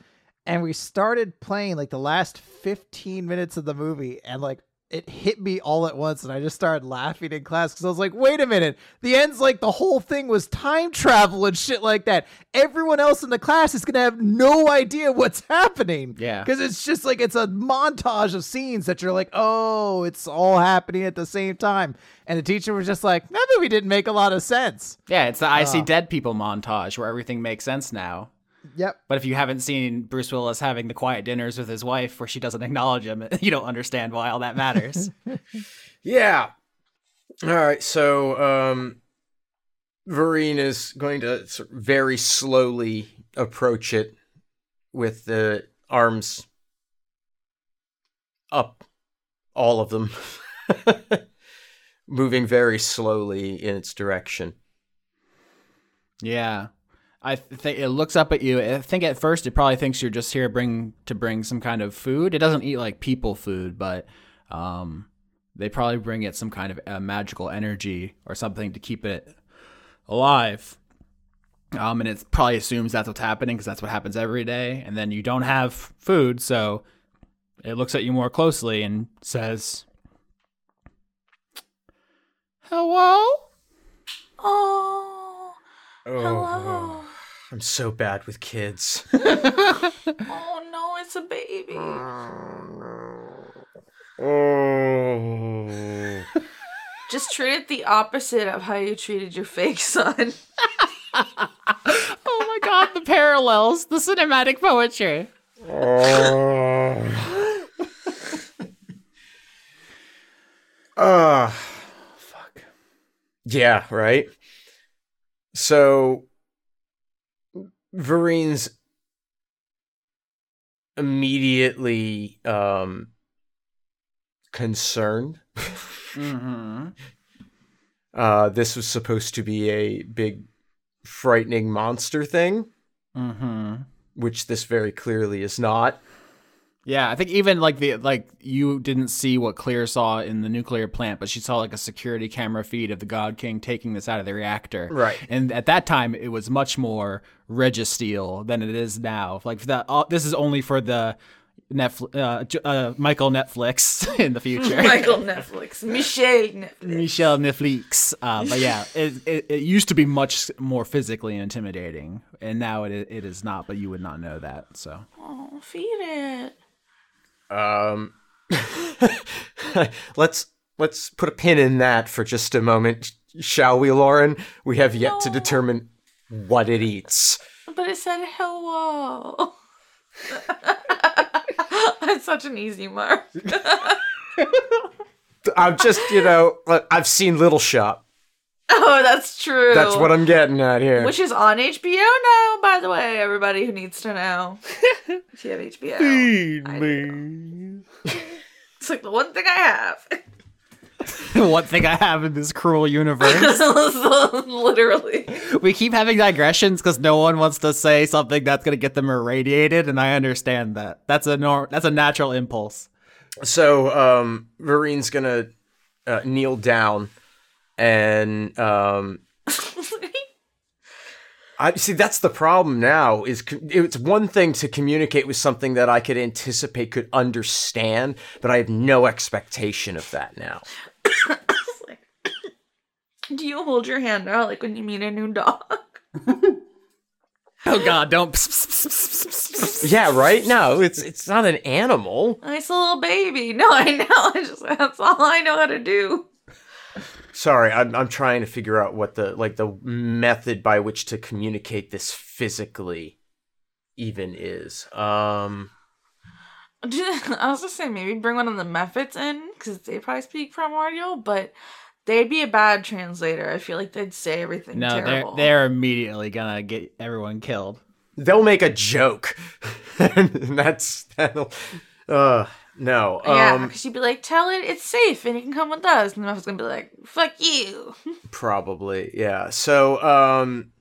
And we started playing like the last 15 minutes of the movie, and like it hit me all at once, and I just started laughing in class because I was like, wait a minute, the end's like the whole thing was time travel and shit like that. Everyone else in the class is gonna have no idea what's happening. Yeah. Because it's just like it's a montage of scenes that you're like, oh, it's all happening at the same time. And the teacher was just like, that movie didn't make a lot of sense. Yeah, it's the I See Oh. Dead People montage where everything makes sense now. Yep. But if you haven't seen Bruce Willis having the quiet dinners with his wife where she doesn't acknowledge him, you don't understand why all that matters. Yeah. All right. So, um, Vereen is going to very slowly approach it with the arms up, all of them, moving very slowly in its direction. yeah. I think it looks up at you. I think at first it probably thinks you're just here bring to bring some kind of food. It doesn't eat like people food, but um, they probably bring it some kind of uh, magical energy or something to keep it alive. Um, and it probably assumes that's what's happening because that's what happens every day. And then you don't have food, so it looks at you more closely and says, "Hello." Oh, Oh, hello. I'm so bad with kids. Oh no, it's a baby. oh. Just treat it the opposite of how you treated your fake son. Oh my god, the parallels, the cinematic poetry. Oh. Ah, fuck. Yeah, right. So, Vereen's immediately um concerned. Mm-hmm. Uh, this was supposed to be a big, frightening monster thing, Mm-hmm. which this very clearly is not. Yeah, I think even like the like you didn't see what Clear saw in the nuclear plant, but she saw like a security camera feed of the God King taking this out of the reactor. Right. And at that time, it was much more Registeel than it is now. Like that, uh, this is only for the Netflix, uh, uh, Michael Netflix in the future. Michael Netflix. Michelle Netflix. Michelle Netflix. Uh, but yeah, it, it, it used to be much more physically intimidating, and now it it is not. But you would not know that. So Oh, feed it. Um, let's let's put a pin in that for just a moment, shall we, Lauren? We have yet to determine what it eats. But it said hello. That's such an easy mark. I'm just, you know, I've seen Little Shop. Oh, that's true. That's what I'm getting at here. Which is on HBO now, by the way. Everybody who needs to know. if you have HBO. Feed I me. It's like the one thing I have. The one thing I have in this cruel universe. Literally. we keep having digressions because no one wants to say something that's gonna get them irradiated, and I understand that. That's a nor- that's a natural impulse. So, um, Vereen's gonna uh, kneel down and um, I see. That's the problem now. Is it's one thing to communicate with something that I could anticipate, could understand, but I have no expectation of that now. Do you hold your hand out like when you meet a new dog? Oh God, don't. Yeah, right. No, it's it's not an animal. Nice little baby. No, I know. I just that's all I know how to do. Sorry, I'm I'm trying to figure out what the like the method by which to communicate this physically even is. Um. I was just saying maybe bring one of the mephits in because they probably speak primordial, but they'd be a bad translator. I feel like they'd say everything No, they're they're immediately gonna get everyone killed. they'll make a joke and that's that'll uh no yeah, um because you'd be like, tell it it's safe and you can come with us, and the mephit's gonna be like, fuck you. probably yeah so um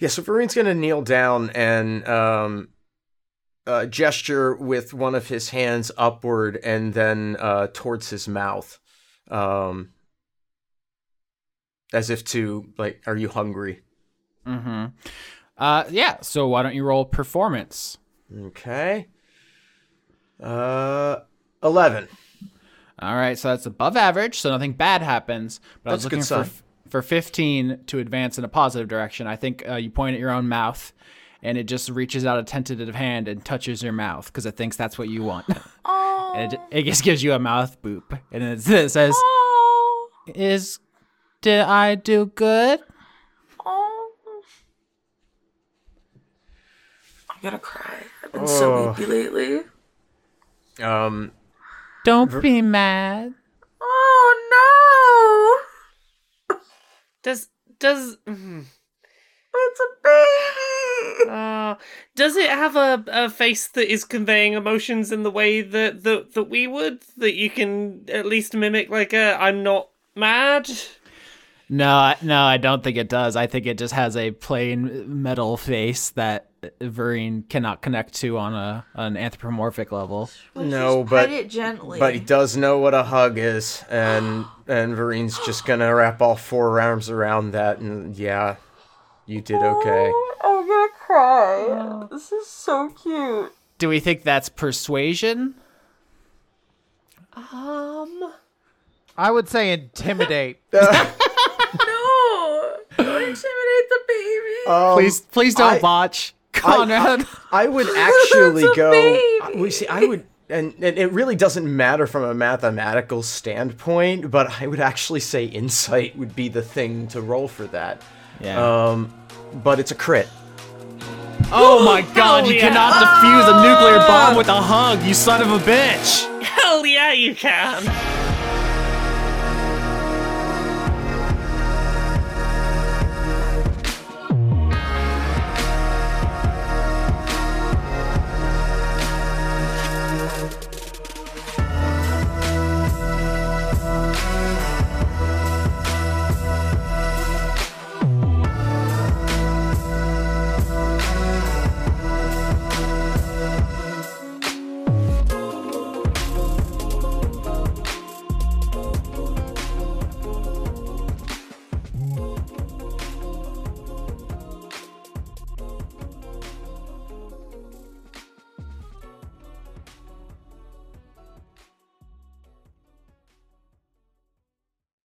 yeah so Vereen's gonna kneel down and um uh, gesture with one of his hands upward and then uh towards his mouth um as if to like are you hungry Mm-hmm. Uh, yeah. So why don't you roll performance? okay uh 11 All right, so that's above average, so nothing bad happens. But I was That's good looking for sign. for 15 to advance in a positive direction. I think uh, you point at your own mouth, and it just reaches out a tentative hand and touches your mouth because it thinks that's what you want. Oh, and it, it just gives you a mouth boop, and it, it says, oh, "Is did I do good?" oh. I'm gonna cry. I've been so Oh. weepy lately. Um Don't be mad. Oh no! Does does mm, It's a baby. uh, does it have a, a face that is conveying emotions in the way that, that that we would? That you can at least mimic like a I'm not mad. No, I- no, I don't think it does. I think it just has a plain metal face that Vereen cannot connect to on a an anthropomorphic level. No, but- it gently. But he does know what a hug is, and and Vereen's just gonna wrap all four arms around that, and yeah, you did okay. I'm gonna cry. This is so cute. Do we think that's persuasion? Um, I would say intimidate. No! Don't the baby. Um, please, please don't I- botch, Conrad. I would actually go. baby. We see, I would, and, and it really doesn't matter from a mathematical standpoint, but I would actually say insight would be the thing to roll for that. yeah. Um, but it's a crit. oh my God! hell You yeah. cannot defuse a nuclear bomb with a hug, you son of a bitch! hell yeah, you can.